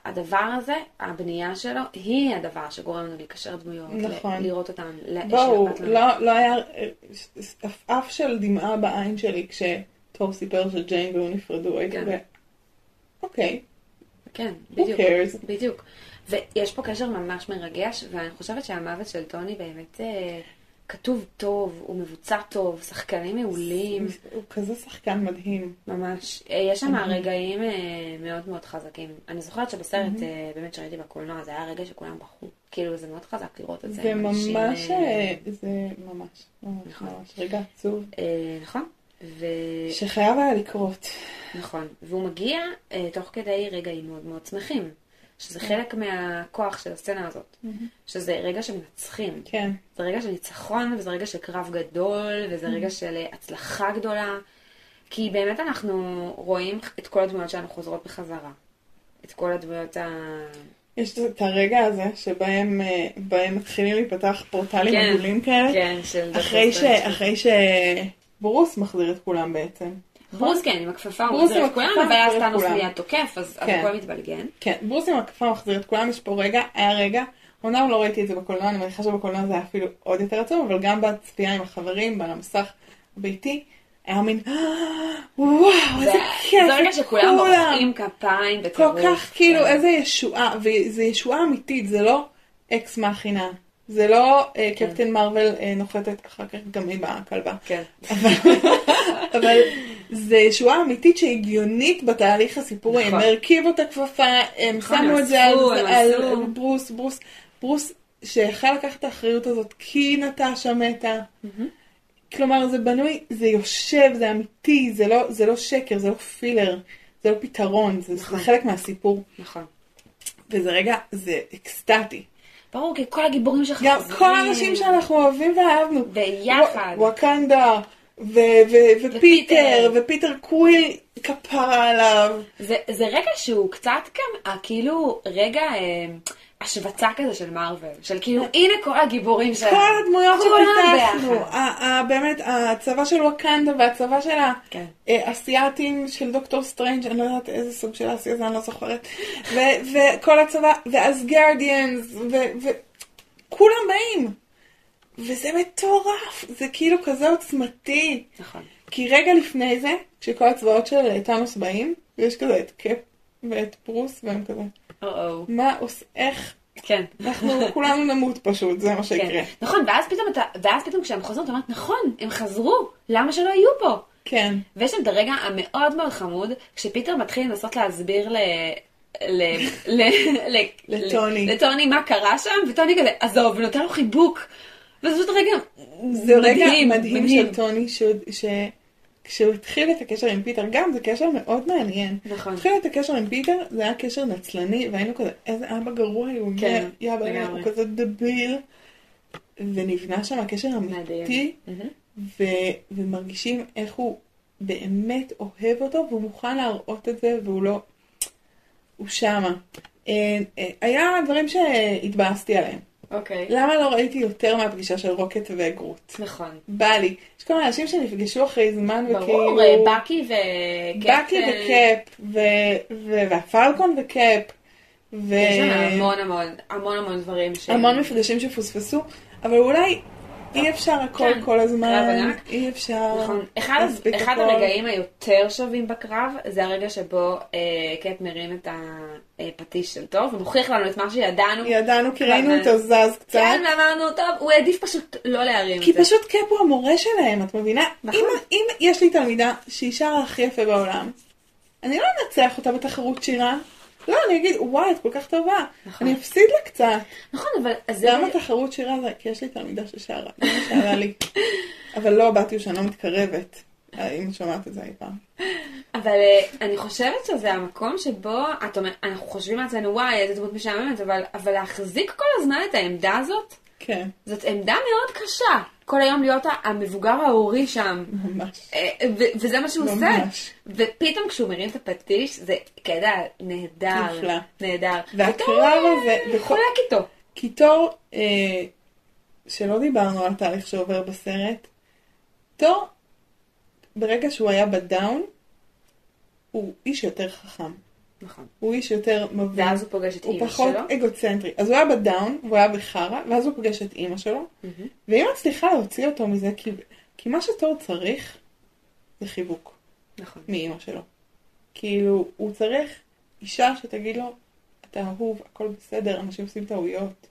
[SPEAKER 2] הדבר הזה, הבנייה שלו, היא הדבר שגורם לנו להיקשר דמויות,
[SPEAKER 1] נכון.
[SPEAKER 2] לראות אותן,
[SPEAKER 1] בואו. לא, לא היה עפעף של דמעה בעין שלי כשתור סיפר שג'יין והוא נפרדו, הייתי
[SPEAKER 2] כן.
[SPEAKER 1] ב... אוקיי,
[SPEAKER 2] כן, בדיוק. בדיוק. ויש פה קשר ממש מרגש, ואני חושבת שהמוות של טוני באמת אה, כתוב טוב, הוא מבוצע טוב, שחקנים מעולים,
[SPEAKER 1] הוא כזה שחקן מדהים.
[SPEAKER 2] ממש. אה, יש שם רגעים אה, מאוד מאוד חזקים. אני זוכרת שבסרט, אה, באמת שראיתי בקולנוע, זה היה רגע שכולם בכו. כאילו, זה מאוד חזק לראות את זה.
[SPEAKER 1] זה ממש,
[SPEAKER 2] אה,
[SPEAKER 1] אה, זה ממש, ממש,
[SPEAKER 2] נכון.
[SPEAKER 1] ממש רגע עצוב,
[SPEAKER 2] אה, נכון. ו...
[SPEAKER 1] שחייב היה לקרות.
[SPEAKER 2] נכון. והוא מגיע אה, תוך כדי רגעים מאוד מאוד שמחים. שזה חלק מהכוח של הסצנה הזאת. שזה רגע שמנצחים.
[SPEAKER 1] כן,
[SPEAKER 2] זה רגע של ניצחון, וזה רגע של קרב גדול, וזה רגע של אה, הצלחה גדולה. כי באמת אנחנו רואים את כל הדמויות שלנו חוזרות בחזרה. את כל הדמויות ה...
[SPEAKER 1] יש את הרגע הזה שבהם אה, מתחילים להיפתח פורטלים
[SPEAKER 2] כן,
[SPEAKER 1] עגולים כאלה,
[SPEAKER 2] כן, של...
[SPEAKER 1] אחרי ש-. אחרי שברוס מחזיר את כולם בעצם.
[SPEAKER 2] ברוס כן, עם הכפפה הוא מחזיר את כולם, אבל אז טאנוס. מיד תוקף, אז
[SPEAKER 1] כן.
[SPEAKER 2] הכל מתבלגן.
[SPEAKER 1] כן, ברוס עם הכפפה מחזיר את כולם, יש פה רגע, היה רגע, אמנם לא ראיתי את זה בקולנוע, אני מניחה שבקולנוע זה היה אפילו עוד יותר עצוב, אבל גם בצפייה עם החברים, על המסך הביתי, היה מין, "אה, וואו, איזה
[SPEAKER 2] זה-
[SPEAKER 1] כיף,
[SPEAKER 2] זה רגע שכולם
[SPEAKER 1] כולם."
[SPEAKER 2] מוחאים כפיים
[SPEAKER 1] כל
[SPEAKER 2] בטירוף.
[SPEAKER 1] כך כאילו
[SPEAKER 2] כן.
[SPEAKER 1] איזה ישועה, וזה ישועה אמיתית, זה לא אקס מכינה. זה לא אה, קפטן מרוויל אה, נוחתת אחר כך גם היא בכלבה.
[SPEAKER 2] כן. <laughs>
[SPEAKER 1] אבל זה ישועה אמיתית שהגיונית בתהליך הסיפורי. הם
[SPEAKER 2] נכון.
[SPEAKER 1] הרכיבו את הכפפה, הם
[SPEAKER 2] נכון,
[SPEAKER 1] שמו את זה על. ברוס, ברוס, ברוס שיכל לקחת את האחריות הזאת כי נטשה מתה. כלומר זה בנוי, זה יושב, זה אמיתי, זה לא, זה לא שקר, זה לא filler, זה לא פתרון, זה,
[SPEAKER 2] נכון.
[SPEAKER 1] זה חלק מהסיפור.
[SPEAKER 2] נכון.
[SPEAKER 1] וזה רגע, זה אקסטטי.
[SPEAKER 2] ברור, כי כל הגיבורים שלך
[SPEAKER 1] גם
[SPEAKER 2] חוזרים.
[SPEAKER 1] כל האנשים שאנחנו אוהבים ואהבנו.
[SPEAKER 2] ביחד.
[SPEAKER 1] ו- וואקנדה, ו- ו- ופיטר,
[SPEAKER 2] ופיטר.
[SPEAKER 1] ופיטר קוויל כפרה עליו.
[SPEAKER 2] זה, זה רגע שהוא קצת גם, אה, כאילו, רגע אה, השווצה כזה של מארוול. של כאילו, הנה כל הגיבורים שלנו.
[SPEAKER 1] כל הדמויות שפיתחנו, באמת, הצבא של וואקנדה והצבא של
[SPEAKER 2] כן.
[SPEAKER 1] האסייתים של דוקטור סטרנג', אני לא יודעת איזה סוג של אסיה זה, אני לא זוכרת. וכל הצבא, ו Asgardians, וכולם באים. וזה מטורף, זה כאילו כזה עוצמתי.
[SPEAKER 2] נכון.
[SPEAKER 1] כי רגע לפני זה, כשכל הצבאות של טאנוס באים, יש כזה את קאפ ואת תור, והם כזה. מה עוש... איך?
[SPEAKER 2] כן.
[SPEAKER 1] אנחנו כולנו נמות פשוט, זה מה שיקרה.
[SPEAKER 2] כן. נכון, ואז פתאום אתה, ואז פתאום כשהם חוזרים, אתה אומר, נכון, הם חזרו, למה שלא יהיו פה?
[SPEAKER 1] כן.
[SPEAKER 2] ויש שם את הרגע המאוד מאוד חמוד, כשפיטר מתחיל לנסות להסביר ל... ל... ל... ל... <laughs>
[SPEAKER 1] לטוני.
[SPEAKER 2] לטוני מה קרה שם, וטוני כזה, עזוב, ונותן לו חיבוק. וזה פשוט רגע
[SPEAKER 1] זה רגע
[SPEAKER 2] מדהים,
[SPEAKER 1] מדהים של טוני. כשהוא התחיל את הקשר עם פיטר, גם זה קשר מאוד מעניין.
[SPEAKER 2] נכון.
[SPEAKER 1] התחיל את הקשר עם פיטר, זה היה קשר נצלני, והיינו כזה, איזה אבא גרוע הוא,
[SPEAKER 2] כן,
[SPEAKER 1] יא באמת,
[SPEAKER 2] לגמרי.
[SPEAKER 1] הוא כזה דביל. ונבנה שם הקשר אמיתי. ו- ומרגישים איך הוא באמת אוהב אותו, והוא מוכן להראות את זה, והוא לא... הוא שמה. אה, אה, היה דברים שהתבאסתי עליהם.
[SPEAKER 2] אוקיי.
[SPEAKER 1] למה לא ראיתי יותר מהפגישה של רוקט וגרוט?
[SPEAKER 2] נכון.
[SPEAKER 1] בא לי. יש כל מיני אנשים שנפגשו אחרי זמן וכאילו...
[SPEAKER 2] ברור, אה, בקי וקפטן.
[SPEAKER 1] בקי וקאפ, ו- ו- והפלקון וקאפ, ו...
[SPEAKER 2] יש שם המון המון, המון המון דברים ש...
[SPEAKER 1] המון מפגשים שפוספסו, אבל אולי אי אפשר הכל
[SPEAKER 2] כן,
[SPEAKER 1] כל הזמן. אי אפשר
[SPEAKER 2] נכון. אחד, אחד
[SPEAKER 1] הכל.
[SPEAKER 2] הרגעים היותר שווים בקרב, זה הרגע שבו אה, קאפ מרים את הפטיש של תור, ומוכיח לנו את מה שידענו.
[SPEAKER 1] ידענו כי ראינו אותו זז קצת,
[SPEAKER 2] כן, ואמרנו, טוב, הוא העדיף פשוט לא להרים
[SPEAKER 1] כי
[SPEAKER 2] את זה.
[SPEAKER 1] פשוט קאפ הוא המורה שלהם, את מבינה?
[SPEAKER 2] נכון.
[SPEAKER 1] אם, אם יש לי תלמידה שהיא שרה הכי יפה בעולם, אני לא אנצח אותה בתחרות שירה, לא, אני אגיד, וואי, את כל כך טובה.
[SPEAKER 2] נכון.
[SPEAKER 1] אני אפסיד לה קצת.
[SPEAKER 2] נכון, אבל... זה...
[SPEAKER 1] למה תחרות שירה זה? כי יש לי תלמידה ששרה, זה מה שעלה לי. אבל לא, באתי שאני לא מתקרבת. אם שומעת את זה אי פעם.
[SPEAKER 2] אבל אה, אני חושבת שזה המקום שבו, את אומרת, אנחנו חושבים לעצמנו, וואי, איזה דמות משעממת, אבל, אבל להחזיק כל הזמן את העמדה הזאת,
[SPEAKER 1] כן,
[SPEAKER 2] זאת עמדה מאוד קשה. כל היום להיות המבוגר ההורי שם.
[SPEAKER 1] ממש.
[SPEAKER 2] אה, ו- וזה מה שהוא עושה.
[SPEAKER 1] ממש.
[SPEAKER 2] ופתאום כשהוא מרים את הפטיש, זה קטע נהדר.
[SPEAKER 1] נפלא.
[SPEAKER 2] נהדר.
[SPEAKER 1] והקרב
[SPEAKER 2] אה,
[SPEAKER 1] הזה, וכל-
[SPEAKER 2] חולק איתו.
[SPEAKER 1] כי תור, אה, שלא דיברנו על התהליך שעובר בסרט, תור, ברגע שהוא היה ב down, הוא איש יותר חכם.
[SPEAKER 2] נכון.
[SPEAKER 1] הוא איש יותר מבין.
[SPEAKER 2] ואז הוא פוגש את
[SPEAKER 1] הוא
[SPEAKER 2] אימא
[SPEAKER 1] פחות
[SPEAKER 2] שלו.
[SPEAKER 1] אגוצנטרי. אז הוא היה ב down, והוא היה בחרא, ואז הוא פוגש את אימא שלו,
[SPEAKER 2] מהמם.
[SPEAKER 1] ואימא מצליחה להוציא אותו מזה, כי, כי מה שתור צריך זה חיבוק
[SPEAKER 2] נכון.
[SPEAKER 1] מאימא שלו. כאילו, הוא צריך אישה שתגיד לו, אתה אהוב, הכל בסדר, אנשים עושים טעויות.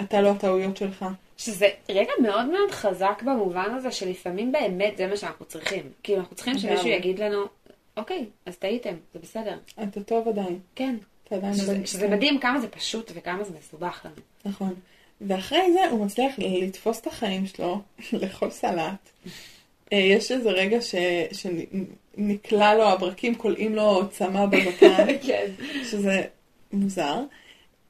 [SPEAKER 1] אתה לא הטעויות שלך.
[SPEAKER 2] שזה רגע מאוד מאוד חזק במובן הזה שלפעמים באמת זה מה שאנחנו צריכים. כאילו אנחנו צריכים שמישהו. יגיד לנו, אוקיי, אז טעיתם, זה בסדר.
[SPEAKER 1] אתה טוב עדיין.
[SPEAKER 2] כן.
[SPEAKER 1] אתה עדיין
[SPEAKER 2] שזה,
[SPEAKER 1] עובד
[SPEAKER 2] שזה. מדהים כמה זה פשוט וכמה זה מסובך לנו.
[SPEAKER 1] נכון. ואחרי זה הוא מצליח לתפוס את החיים שלו, <laughs> לאכול סלט. אה, יש איזה רגע ש... שנקלע לו, הברקים קולעים לו צמא <laughs> בזקן,
[SPEAKER 2] כן.
[SPEAKER 1] שזה מוזר.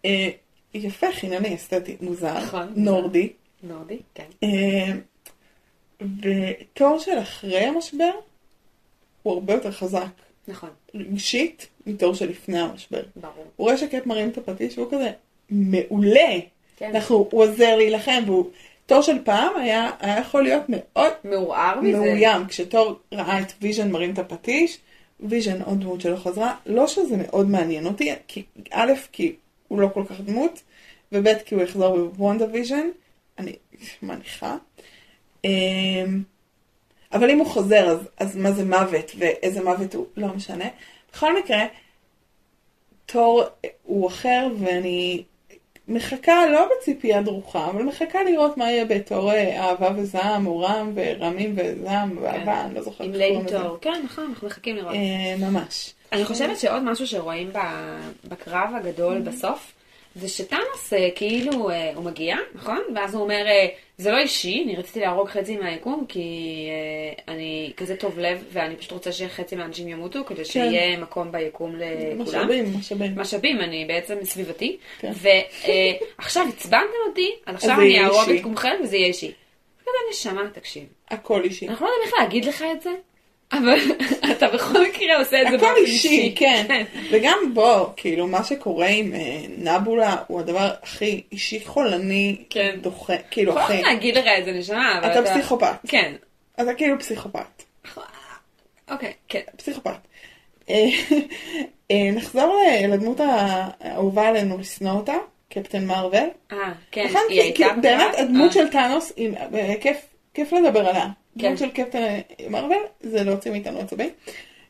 [SPEAKER 1] אה, יפה, חינני, אסתטי, מוזר,
[SPEAKER 2] נכון.
[SPEAKER 1] נורדי.
[SPEAKER 2] נורדי, כן.
[SPEAKER 1] אה, ותור של אחרי המשבר הוא הרבה יותר חזק
[SPEAKER 2] נכון,
[SPEAKER 1] רגשית מתור של לפני המשבר.
[SPEAKER 2] ברור.
[SPEAKER 1] הוא רואה שקט מרים את הפטיש והוא כזה מעולה.
[SPEAKER 2] כן.
[SPEAKER 1] אנחנו, הוא עוזר להילחם, והוא, תור של פעם היה, היה יכול להיות מאוד
[SPEAKER 2] מעורער מזה.
[SPEAKER 1] מאוים. כשתור ראה את ויז'ן מרים את הפטיש, ויז'ן עוד דמות שלא חזרה, לא שזה מאוד מעניין אותי, כי א', כי הוא לא כל כך דמות, וב', כי הוא יחזור בוונדה ויז'ן, אני מניחה. אבל אם הוא חוזר, אז, אז מה זה מוות, ואיזה מוות הוא, לא משנה. בכל מקרה, תור הוא אחר, ואני מחכה, לא בציפייה דרוכה, אבל מחכה לראות מה יהיה בתור אה, אהבה וזעם, או רם, ורמים וזעם, ואהבה, אני לא זוכרת
[SPEAKER 2] עם
[SPEAKER 1] איך קוראים
[SPEAKER 2] ליידי
[SPEAKER 1] לזה.
[SPEAKER 2] תור. כן, נכון, אנחנו מחכים לראות.
[SPEAKER 1] אה, ממש.
[SPEAKER 2] אני חושבת שעוד משהו שרואים בקרב הגדול בסוף, זה שטאנוס אה, כאילו אה, הוא מגיע, נכון? ואז הוא אומר, אה, זה לא אישי, אני רציתי להרוג חצי מהיקום, כי אני כזה טוב לב, ואני פשוט רוצה שחצי מהאנשים ימותו, כדי שיהיה מקום ביקום לכולם.
[SPEAKER 1] משאבים, משאבים.
[SPEAKER 2] משאבים, אני בעצם סביבתי.
[SPEAKER 1] כן.
[SPEAKER 2] ועכשיו עצבנתם אותי, אז עכשיו אני אהרוג. את כולכם וזה יהיה אישי. כזה נשמה, תקשיב.
[SPEAKER 1] הכל אישי.
[SPEAKER 2] אנחנו לא יודעים איך להגיד לך את זה, אבל אתה בכל מקרה עושה את זה
[SPEAKER 1] הכל
[SPEAKER 2] באופן
[SPEAKER 1] אישי, כן. וגם בוא, כאילו, מה שקורה עם אה, נבולה הוא הדבר הכי אישי חולני,
[SPEAKER 2] כן.
[SPEAKER 1] דוחה, כאילו,
[SPEAKER 2] יכולים
[SPEAKER 1] הכי.
[SPEAKER 2] להגיד לך את זה נשמה, אבל
[SPEAKER 1] אתה פסיכופת.
[SPEAKER 2] כן.
[SPEAKER 1] אתה כאילו פסיכופת.
[SPEAKER 2] אוקיי, כן.
[SPEAKER 1] פסיכופת. אה, אה, נחזור לדמות האהובה עלינו לשנוא אותה, קפטן מארוול.
[SPEAKER 2] אה, כן,
[SPEAKER 1] נכון?
[SPEAKER 2] היא הייתה?
[SPEAKER 1] באמת הדמות של טאנוס, היא- אה, כיף- לדבר עליה.
[SPEAKER 2] כן.
[SPEAKER 1] דמות של קפטן מארוול, זה להוציא מאיתנו עצבים.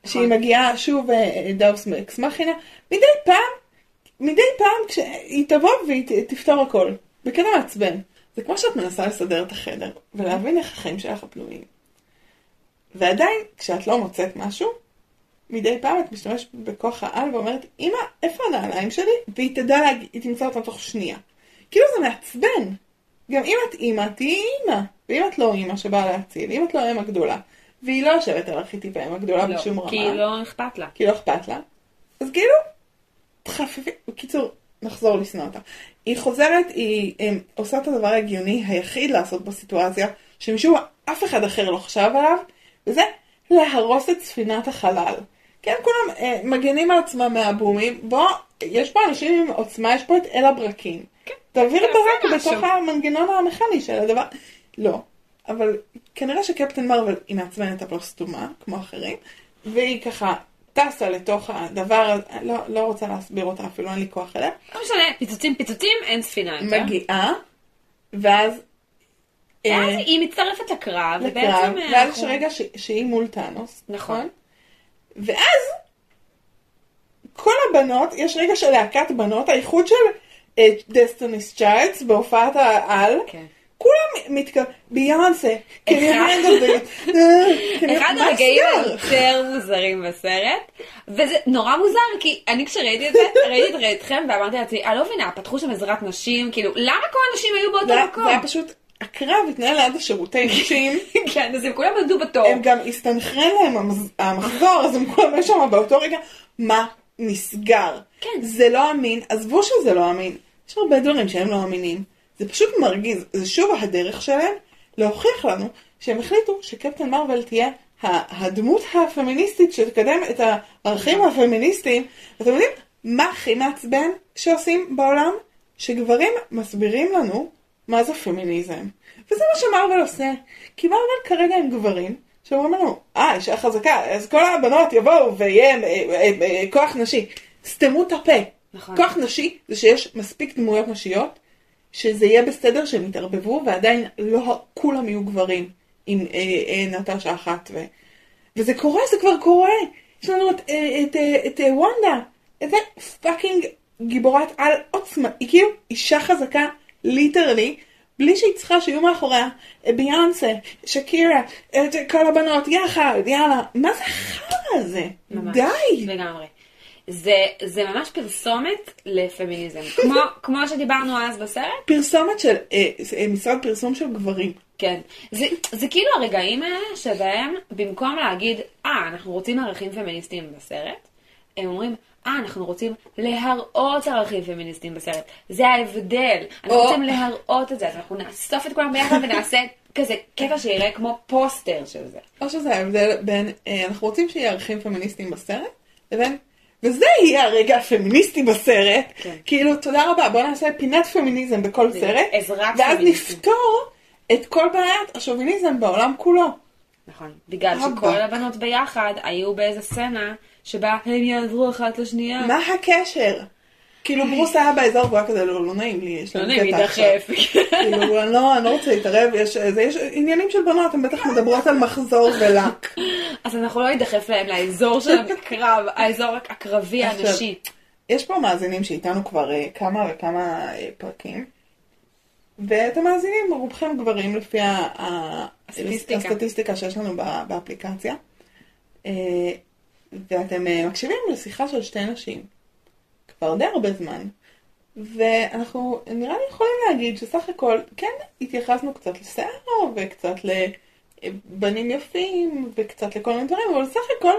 [SPEAKER 2] נכון.
[SPEAKER 1] שהיא מגיעה שוב אה, דאוס אקס מכינה, מדי פעם, מדי פעם כשהיא תבוא והיא תפתור הכל. בקטע מעצבן. זה כמו שאת מנסה לסדר את החדר, ולהבין איך החיים שלך הפנויים. ועדיין, כשאת לא מוצאת משהו, מדי פעם את משתמשת בכוח העל ואומרת, אמא, איפה הנעליים שלי? והיא תדע להגיד, היא תמצא אותם תוך שנייה. כאילו זה מעצבן. גם אם את אימא, תהיי אימא. ואם את לא אימא שבאה להציל, אם את לא אם הגדולה, והיא לא יושבת על ארכיטיפ האם הגדולה
[SPEAKER 2] לא,
[SPEAKER 1] בשום רמה,
[SPEAKER 2] כי לא אכפת לה.
[SPEAKER 1] כי לא אכפת לה, אז כאילו, תחפפי, בקיצור, נחזור לשנוא אותה. היא חוזרת, היא הם, עושה את הדבר ההגיוני היחיד לעשות בסיטואציה, שמשום מה אף אחד אחר לא חשב עליו, וזה להרוס את ספינת החלל. כן, כולם אה, מגנים על עצמם מהבומים, בוא, יש פה אנשים עם עוצמה, יש פה את אל הברקים.
[SPEAKER 2] כן,
[SPEAKER 1] תעביר ברק
[SPEAKER 2] משהו.
[SPEAKER 1] בתוך המנגנון המכני של הדבר. לא. אבל כנראה שקפטן מרוויל היא מעצבנת אבל סתומה, כמו אחרים, והיא ככה טסה לתוך הדבר הזה, לא, לא רוצה להסביר אותה אפילו, אין לי כוח אליה.
[SPEAKER 2] לא משנה, פיצוצים פיצוצים, אין ספינה יותר.
[SPEAKER 1] מגיעה, ואז... אה,
[SPEAKER 2] ואז היא מצטרפת לקרב,
[SPEAKER 1] לקרב,
[SPEAKER 2] ובעצם... אה,
[SPEAKER 1] ואז יש רגע ש- שהיא מול טאנוס,
[SPEAKER 2] נכון.
[SPEAKER 1] נכון? ואז כל הבנות, יש רגע של להקת בנות, האיחוד של Destiny's Child בהופעת העל,
[SPEAKER 2] כן.
[SPEAKER 1] כולם מתכוונים, ביונסה,
[SPEAKER 2] אחד- <laughs> הרגעים? היותר מוזרים בסרט, וזה נורא מוזר, כי אני כשראיתי את זה, <laughs> ראיתי את אתכם ואמרתי לעצמי, אני לא מבינה, פתחו שם עזרת נשים, כאילו, למה כל הנשים היו באותו מקום?
[SPEAKER 1] זה היה פשוט, הקרב התנהל ליד השירותי <laughs> נשים.
[SPEAKER 2] כן, אז הם כולם עמדו בתור.
[SPEAKER 1] הם גם הסתנכרן להם המחזור, אז הם כולם היו שם באותו רגע, מה נסגר?
[SPEAKER 2] כן.
[SPEAKER 1] זה לא אמין, עזבו שזה לא אמין, יש הרבה דברים שהם לא אמינים. זה פשוט מרגיז, זה שוב הדרך שלהם להוכיח לנו שהם החליטו שקפטן מרוויל תהיה הדמות הפמיניסטית שתקדם את הערכים הפמיניסטיים. אתם יודעים מה הכי מעצבן שעושים בעולם? שגברים מסבירים לנו מה זה פמיניזם. וזה מה שמרוויל עושה. כי מרוויל כרגע הם גברים שאומרים לנו, אה, אישה חזקה, אז כל הבנות יבואו ויהיה אה, אה, אה, כוח נשי. סתמו את הפה.
[SPEAKER 2] נכון.
[SPEAKER 1] כוח נשי זה שיש מספיק דמויות נשיות, שזה יהיה בסדר שהם יתערבבו, ועדיין לא כולם יהיו גברים עם אה, אה, נטשה אחת. ו... וזה קורה, זה כבר קורה. יש לנו את, אה, את, אה, את, אה, וונדה, איזה fucking גיבורת על עצומה, היא כאילו אישה חזקה, literally, בלי שהיא צריכה שיהיו מאחוריה אה, ביונסה, שקירה, את כל הבנות יחד, יאללה, מה זה החרא הזה?
[SPEAKER 2] ממש,
[SPEAKER 1] די.
[SPEAKER 2] לגמרי. זה, זה ממש פרסומת לפמיניזם. <laughs> כמו, כמו שדיברנו אז בסרט,
[SPEAKER 1] פרסומת של אה, אה, משרד פרסום של גברים.
[SPEAKER 2] כן. זה, זה כאילו הרגעים האלה שבהם במקום להגיד, אה, אנחנו רוצים ערכים פמיניסטיים בסרט, הם אומרים, אה, אנחנו רוצים להראות ערכים פמיניסטיים בסרט. זה ההבדל. אנחנו
[SPEAKER 1] או-
[SPEAKER 2] רוצים להראות את זה, אז אנחנו נאסוף את כולם ביחד ונעשה <laughs> כזה קטע שיראה כמו פוסטר של זה.
[SPEAKER 1] או שזה ההבדל בין, אה, אנחנו רוצים שיהיה ערכים פמיניסטיים בסרט, לבין, וזה יהיה הרגע הפמיניסטי בסרט,
[SPEAKER 2] כן.
[SPEAKER 1] כאילו, תודה רבה, בוא נעשה פינת פמיניזם בכל
[SPEAKER 2] בדיוק,
[SPEAKER 1] סרט,
[SPEAKER 2] עזרת
[SPEAKER 1] ואז
[SPEAKER 2] פמיניסטים.
[SPEAKER 1] נפתור את כל בעיית השוביניזם בעולם כולו.
[SPEAKER 2] נכון. בגלל
[SPEAKER 1] רבאק.
[SPEAKER 2] שכל הבנות ביחד היו באיזה סצנה שבה הם יעזרו אחת לשנייה.
[SPEAKER 1] מה הקשר? כאילו, ברוס היה באזור והוא היה כזה, לא, לא נעים לי, יש
[SPEAKER 2] לא
[SPEAKER 1] לנו
[SPEAKER 2] נעים
[SPEAKER 1] קטע עכשיו. כאילו, אני לא, אני לא רוצה להתערב, יש, יש עניינים של בנות, הן בטח מדברות על מחזור ולק.
[SPEAKER 2] אז אנחנו לא נידחף להם לאזור של הקרב, האזור הקרבי הנשי.
[SPEAKER 1] יש פה מאזינים שאיתנו כבר אה, כמה וכמה אה, פרקים, ואתם מאזינים, רובכם גברים לפי
[SPEAKER 2] הסטטיסטיקה.
[SPEAKER 1] שיש לנו באפליקציה, אה, ואתם מקשיבים לשיחה של שתי נשים, כבר די הרבה זמן, ואנחנו נראה לי יכולים להגיד שסך הכל, כן, התייחסנו קצת לשיער וקצת לבנים יפים וקצת לכל מיני דברים, אבל סך הכל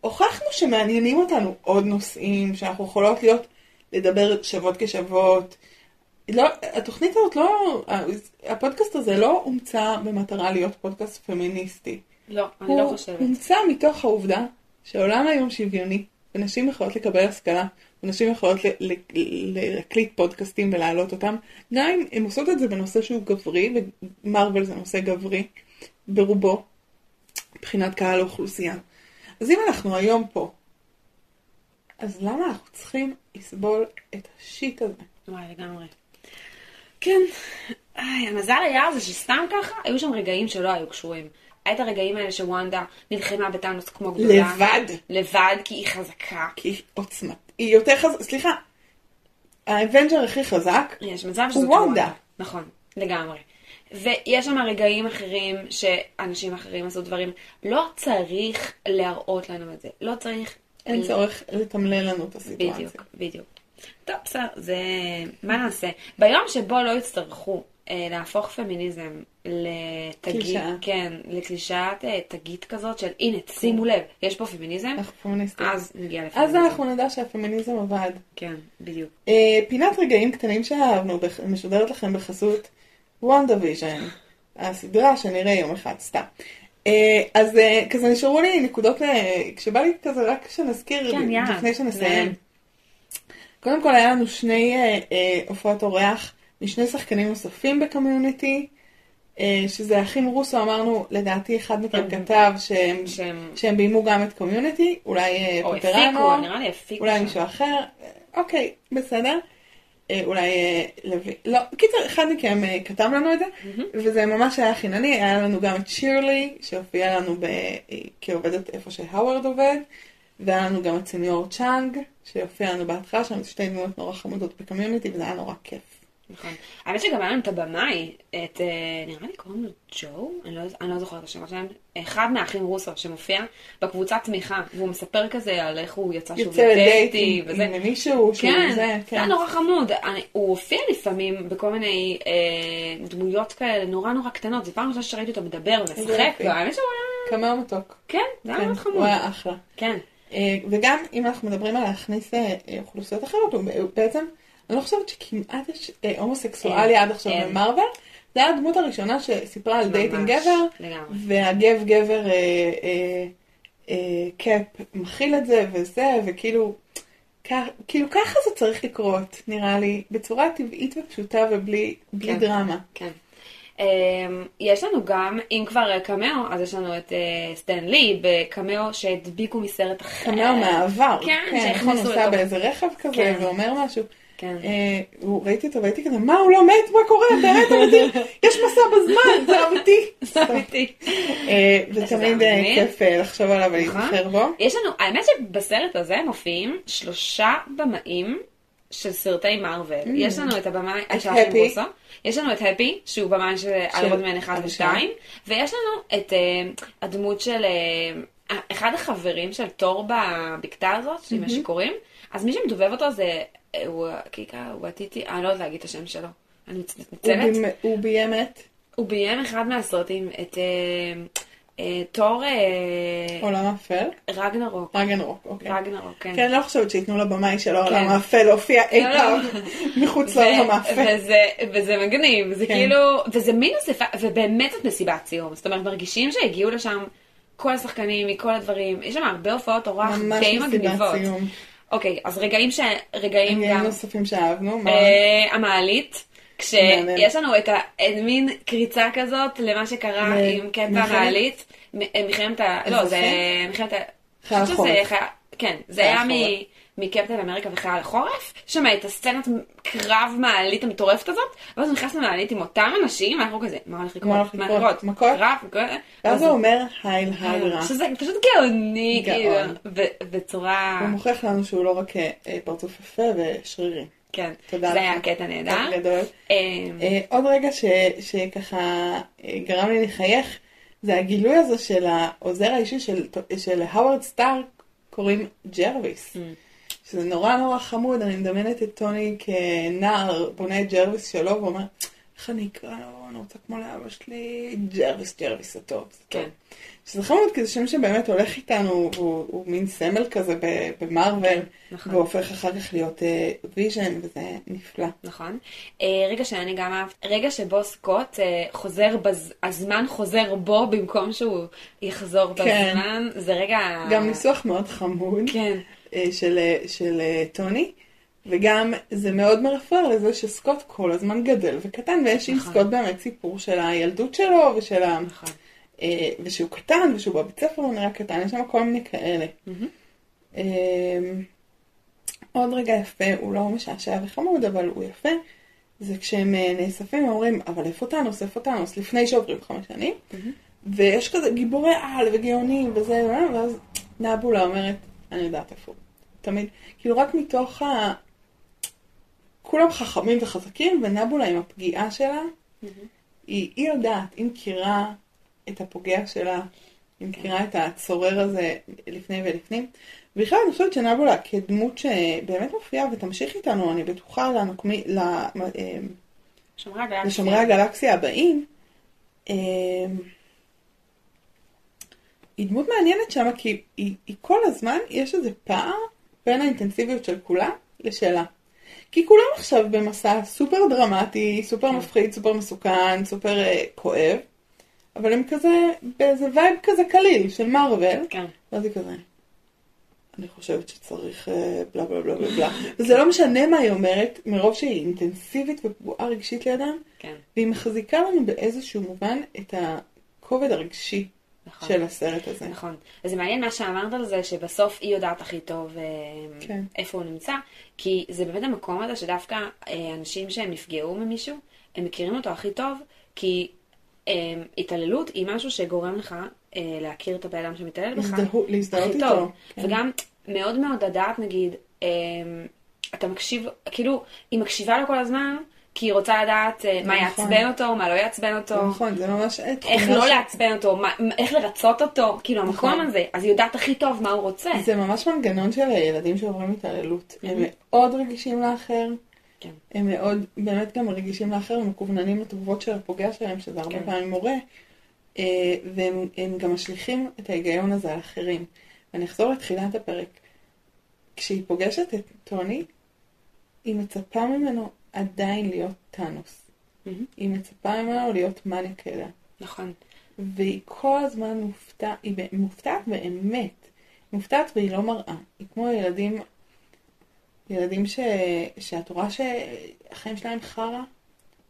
[SPEAKER 1] הוכחנו שמעניינים אותנו עוד נושאים, שאנחנו יכולות להיות, לדבר שוות כשוות. לא, התוכנית הזאת לא, הפודקאסט הזה לא הומצא במטרה להיות פודקאסט פמיניסטי.
[SPEAKER 2] לא, אני לא
[SPEAKER 1] הוא
[SPEAKER 2] חושבת.
[SPEAKER 1] הומצא מתוך העובדה שהעולם היום שוויוני, ונשים יכולות לקבל השכלה, ונשים יכולות להקליט פודקאסטים ולהעלות אותם, גם אם הן עושות את זה בנושא שהוא גברי, ומרוויל זה נושא גברי, ברובו, מבחינת קהל האוכלוסייה. אז אם אנחנו היום פה, אז למה אנחנו צריכים לסבול את השיט הזה?
[SPEAKER 2] וואי, לגמרי. כן, איי, המזל היה זה שסתם ככה, היו שם רגעים שלא היו קשורים. היה את הרגעים האלה שוונדה נלחמה בטאנוס כמו גדולה.
[SPEAKER 1] לבד.
[SPEAKER 2] לבד, כי היא חזקה.
[SPEAKER 1] כי היא עוצמת, היא יותר חזקה, סליחה, ה Avenger הכי חזק,
[SPEAKER 2] יש מצב
[SPEAKER 1] הוא וונדה.
[SPEAKER 2] נכון, לגמרי. ויש שם רגעים אחרים שאנשים אחרים עשו דברים. לא צריך להראות לנו את זה. לא צריך...
[SPEAKER 1] אין
[SPEAKER 2] ל-
[SPEAKER 1] צורך לתמלל לנו את הסיטואציה.
[SPEAKER 2] בדיוק, בדיוק. טוב, בסדר, זה... מה נעשה? ביום שבו לא יצטרכו להפוך פמיניזם לתגית. כן, לקלישאת אה, תגית כזאת של הנה, שימו לב, יש פה פמיניזם. אז נגיע
[SPEAKER 1] אז
[SPEAKER 2] לפמיניזם.
[SPEAKER 1] אנחנו נדע שהפמיניזם עבד.
[SPEAKER 2] כן, בדיוק.
[SPEAKER 1] אה, פינת רגעים קטנים שאהבנו משודרת לכם בחסות וונדה ויז'ן, הסדרה שנראה יום אחד, סתם. אה, אז אה, כזה נשארו לי נקודות, אה, כשבא לי כזה רק שנזכיר
[SPEAKER 2] כן.
[SPEAKER 1] לפני שנסיים. קודם כל היה לנו שני אה, אה, הופעות אורח משני שחקנים נוספים בקומיוניטי, אה, שזה האחים רוסו, אמרנו, לדעתי אחד מכם
[SPEAKER 2] כן.
[SPEAKER 1] כתב שהם,
[SPEAKER 2] שהם...
[SPEAKER 1] שהם ביימו גם את קומיוניטי, אולי אה,
[SPEAKER 2] או
[SPEAKER 1] פוטרנו,
[SPEAKER 2] הפיקו, נראה לי הפיקו.
[SPEAKER 1] אולי
[SPEAKER 2] שם.
[SPEAKER 1] מישהו אחר, אה, אוקיי, בסדר. אולי לוי, לא, בקיצר, אחד מכם כתב לנו את זה, וזה ממש היה חינני, היה לנו גם את שירלי, שהופיעה לנו ב... כעובדת איפה שהאוורד עובד, והיה לנו גם את סניור צ'אנג, שהופיע לנו בהתחלה, שם שתי דמויות נורא חמודות בקומיוניטי, וזה היה נורא כיף.
[SPEAKER 2] נכון. האמת שגם היה לנו את הבמאי, את, אה, נראה לי קוראים לו ג'ו? אני לא, אני לא זוכרת את השם שלהם. אחד מהאחים רוסו שמופיע בקבוצת תמיכה, והוא מספר כזה על איך הוא יצא שוב
[SPEAKER 1] יוצא לדייט
[SPEAKER 2] לדייטים
[SPEAKER 1] עם
[SPEAKER 2] וזה.
[SPEAKER 1] עם מישהו
[SPEAKER 2] כן,
[SPEAKER 1] זה,
[SPEAKER 2] זה היה
[SPEAKER 1] כן.
[SPEAKER 2] נורא חמוד. אני, הוא הופיע לפעמים בכל מיני אה, דמויות כאלה נורא נורא קטנות. זו פעם ראשונה שראיתי אותו מדבר ומשחק. והאמת שהוא היה...
[SPEAKER 1] כמה מתוק.
[SPEAKER 2] כן, זה היה
[SPEAKER 1] כן,
[SPEAKER 2] מאוד חמוד.
[SPEAKER 1] הוא היה אחלה.
[SPEAKER 2] כן,
[SPEAKER 1] אה, וגם אם אנחנו מדברים על להכניס אה, אוכלוסיות אחרות, הוא בעצם, אני לא חושבת שכמעט יש אה, הומוסקסואלי
[SPEAKER 2] אין,
[SPEAKER 1] עד עכשיו. במרוויל. זה היה הדמות הראשונה שסיפרה על
[SPEAKER 2] dating
[SPEAKER 1] גבר. והגבר אה, אה, אה, קאפ מכיל את זה וזה, וכאילו, כ- כאילו ככה זה צריך לקרות, נראה לי, בצורה טבעית ופשוטה ובלי בלי
[SPEAKER 2] כן.
[SPEAKER 1] דרמה.
[SPEAKER 2] כן. Um, יש לנו גם, אם כבר קמאו, אז יש לנו את uh, סטן לי בקמאו שהדביקו מסרט אחר.
[SPEAKER 1] קמאו מהעבר,
[SPEAKER 2] כן,
[SPEAKER 1] כן, נכון,
[SPEAKER 2] שהכניסו
[SPEAKER 1] הוא נוסע באיזה רכב כזה
[SPEAKER 2] כן.
[SPEAKER 1] ואומר משהו.
[SPEAKER 2] כן.
[SPEAKER 1] אה, ראיתי אותו והייתי כזה, מה הוא לא מת? מה קורה? את המדהים, יש מסע בזמן, זה אמיתי. <laughs>
[SPEAKER 2] זה אמיתי.
[SPEAKER 1] אה, ותמיד אה. כיף אה, לחשוב עליו
[SPEAKER 2] נכון.
[SPEAKER 1] ולהיזכר בו.
[SPEAKER 2] יש לנו, האמת שבסרט הזה מופיעים שלושה במאים של סרטי מארוול. יש לנו את הבמאי,
[SPEAKER 1] את
[SPEAKER 2] האחים. רוסו. יש לנו את הפי, שהוא במאי של איירון מן 1
[SPEAKER 1] הראשון.
[SPEAKER 2] ו-2, ויש לנו את אה, הדמות של אה, אחד החברים של תור בבקתה הזאת, עם השיכורים. אז מי שמדובב אותו זה, הוא, קיקה, הוא עתיתי, אני לא יודעת להגיד את השם שלו. אני מתנצלת.
[SPEAKER 1] הוא ביים את
[SPEAKER 2] הוא ביים אחד מהסרטים, את אה, אה, תור אה,
[SPEAKER 1] עולם האפל,
[SPEAKER 2] רגנרוק.
[SPEAKER 1] רגנרוק, אוקיי.
[SPEAKER 2] רגנרוק, כן.
[SPEAKER 1] כן, לא חושבת שייתנו לבמאי של העולם
[SPEAKER 2] כן.
[SPEAKER 1] האפל להופיע אי
[SPEAKER 2] לא, לא.
[SPEAKER 1] פעם <laughs> מחוץ לעולם האפל.
[SPEAKER 2] וזה, מגניב, זה
[SPEAKER 1] כן.
[SPEAKER 2] כאילו, וזה מין אספה, ובאמת זאת מסיבת סיום. זאת אומרת, מרגישים שהגיעו לשם כל השחקנים מכל הדברים, יש שם הרבה הופעות אורח
[SPEAKER 1] ממש
[SPEAKER 2] די
[SPEAKER 1] מסיבת
[SPEAKER 2] מגניבות. אוקיי, אז רגעים ש... רגעים גם...
[SPEAKER 1] נוספים שאהבנו, מה?
[SPEAKER 2] אה, המעלית. כשיש לנו את ה- את מין קריצה כזאת למה שקרה עם קטע המעלית, אה, מלחמת ה... לא, זה? מלחמת ה...
[SPEAKER 1] חייל החורף.
[SPEAKER 2] חי- כן, זה היה. מ- מקפטן אמריקה וחייל החורף, יש שם את הסצנת קרב מעלית המטורפת הזאת, ואז הוא נכנס למעלית עם אותם אנשים, ואנחנו כזה, מה הולך לקרות?
[SPEAKER 1] מה הולך לקרות? מכות?
[SPEAKER 2] קרב?
[SPEAKER 1] ואז הוא אומר Hail Hydra.
[SPEAKER 2] שזה פשוט גאוני. כאילו, בצורה...
[SPEAKER 1] הוא מוכיח לנו שהוא לא רק אה, אה, פרצוף יפה ושרירי.
[SPEAKER 2] כן,
[SPEAKER 1] תודה
[SPEAKER 2] זה
[SPEAKER 1] לך.
[SPEAKER 2] היה קטע נהדר.
[SPEAKER 1] גדול.
[SPEAKER 2] אה,
[SPEAKER 1] עוד רגע שככה גרם לי לחייך, זה הגילוי הזה של העוזר האישי של, של האוורד סטארק, קוראים ג'רוויס.
[SPEAKER 2] Mm.
[SPEAKER 1] שזה נורא נורא חמוד, אני מדמיינת את טוני כנער, בונה את ג'רוויס שלו ואומר, איך אני אקרא לו, אני רוצה כמו לאבא שלי, ג'רוויס, ג'רוויס הטוב.
[SPEAKER 2] כן.
[SPEAKER 1] שזה חמוד, כי זה שם שבאמת הולך איתנו, הוא, הוא מין סמל כזה במרוויל,
[SPEAKER 2] נכון.
[SPEAKER 1] והופך אחר כך להיות אה, ויז'ן, וזה נפלא.
[SPEAKER 2] נכון. אה, רגע שאני גם אהבתי, רגע שבו סקוט אה, חוזר, בז... הזמן חוזר בו במקום שהוא יחזור
[SPEAKER 1] כן.
[SPEAKER 2] בזמן, זה רגע...
[SPEAKER 1] גם ניסוח מאוד חמוד
[SPEAKER 2] כן,
[SPEAKER 1] של, אה, של אה, טוני, וגם זה מאוד מרפרר לזה שסקוט כל הזמן גדל וקטן, ויש עם
[SPEAKER 2] נכון.
[SPEAKER 1] סקוט באמת סיפור של הילדות שלו, ושל ה...
[SPEAKER 2] נכון.
[SPEAKER 1] אה, ושהוא קטן, ושהוא בבית ספר הוא נראה קטן, יש שם כל מיני כאלה. אה, עוד רגע יפה, הוא לא משעשע וחמוד, אבל הוא יפה, זה כשהם אה, נאספים ואומרים, אבל איפה טאנוס, איפה טאנוס, לפני שעוברים חמש שנים, ויש כזה גיבורי על וגאונים וזה, ואז נבולה אומרת, אני יודעת איפה הוא. תמיד, כאילו רק מתוך ה... כולם חכמים וחזקים, ונבולה עם הפגיעה שלה, היא, היא יודעת, היא מכירה את הפוגע שלה, היא מכירה את הצורר הזה לפני ולפנים. בכלל אני חושבת שנבולה כדמות שבאמת מופיעה ותמשיך איתנו, אני בטוחה לנוקמי, ל- אה. לשומרי הגלקסיה הבאים, אה, היא דמות מעניינת שם כי היא, היא כל הזמן, יש איזה פער בין האינטנסיביות של כולם לשלה. כי כולם עכשיו במסע סופר דרמטי, סופר
[SPEAKER 2] כן.
[SPEAKER 1] מפחיד, סופר מסוכן, סופר אה, כואב, אבל הם כזה, באיזה vibe כזה קליל של מארוול,
[SPEAKER 2] כן,
[SPEAKER 1] ואז היא כזה, אני חושבת שצריך אה, בלה בלה בלה בלה בלה. וזה לא משנה מה היא אומרת, מרוב שהיא אינטנסיבית ופגועה רגשית לידם,
[SPEAKER 2] כן,
[SPEAKER 1] והיא מחזיקה לנו באיזשהו מובן את הכובד הרגשי
[SPEAKER 2] נכון.
[SPEAKER 1] של הסרט הזה.
[SPEAKER 2] נכון. אז זה מעניין מה שאמרת על זה, שבסוף היא יודעת הכי טוב אה,
[SPEAKER 1] כן.
[SPEAKER 2] איפה הוא נמצא, כי זה באמת המקום הזה שדווקא אה, אנשים שהם נפגעו ממישהו, הם מכירים אותו הכי טוב, כי אה, התעללות היא משהו שגורם לך להכיר את הבן אדם שמתעלל בך
[SPEAKER 1] להזדהו- להזדהות איתו.
[SPEAKER 2] טוב.
[SPEAKER 1] כן.
[SPEAKER 2] וגם מאוד מאוד לדעת, נגיד, אתה מקשיב, כאילו, היא מקשיבה לו כל הזמן, כי היא רוצה לדעת אה, מה
[SPEAKER 1] נכון.
[SPEAKER 2] יעצבן אותו, מה לא יעצבן אותו,
[SPEAKER 1] נכון, זה ממש...
[SPEAKER 2] איך לא
[SPEAKER 1] ש-
[SPEAKER 2] לעצבן אותו, מה- איך לרצות אותו, כאילו המקום
[SPEAKER 1] נכון.
[SPEAKER 2] הזה, אז היא יודעת הכי טוב מה הוא רוצה.
[SPEAKER 1] זה ממש מנגנון של ילדים שעוברים התעללות. הם מאוד רגישים לאחר.
[SPEAKER 2] כן.
[SPEAKER 1] הם מאוד, באמת גם רגישים לאחר ומקווננים לתגובות של הפוגע שלהם, שזה הרבה
[SPEAKER 2] כן.
[SPEAKER 1] פעמים מורה. אה, והם הם גם משליכים את ההיגיון הזה על אחרים. ואני אחזור לתחילת הפרק. כשהיא פוגשת את טוני, היא מצפה ממנו עדיין להיות טאנוס.
[SPEAKER 2] מהמם.
[SPEAKER 1] היא מצפה ממנו להיות מניאק אליה.
[SPEAKER 2] נכון.
[SPEAKER 1] והיא כל הזמן מופתעת, היא מופתעת באמת. מופתעת והיא לא מראה. היא כמו ילדים, ילדים ש, שאת רואה שהחיים שלהם חרא,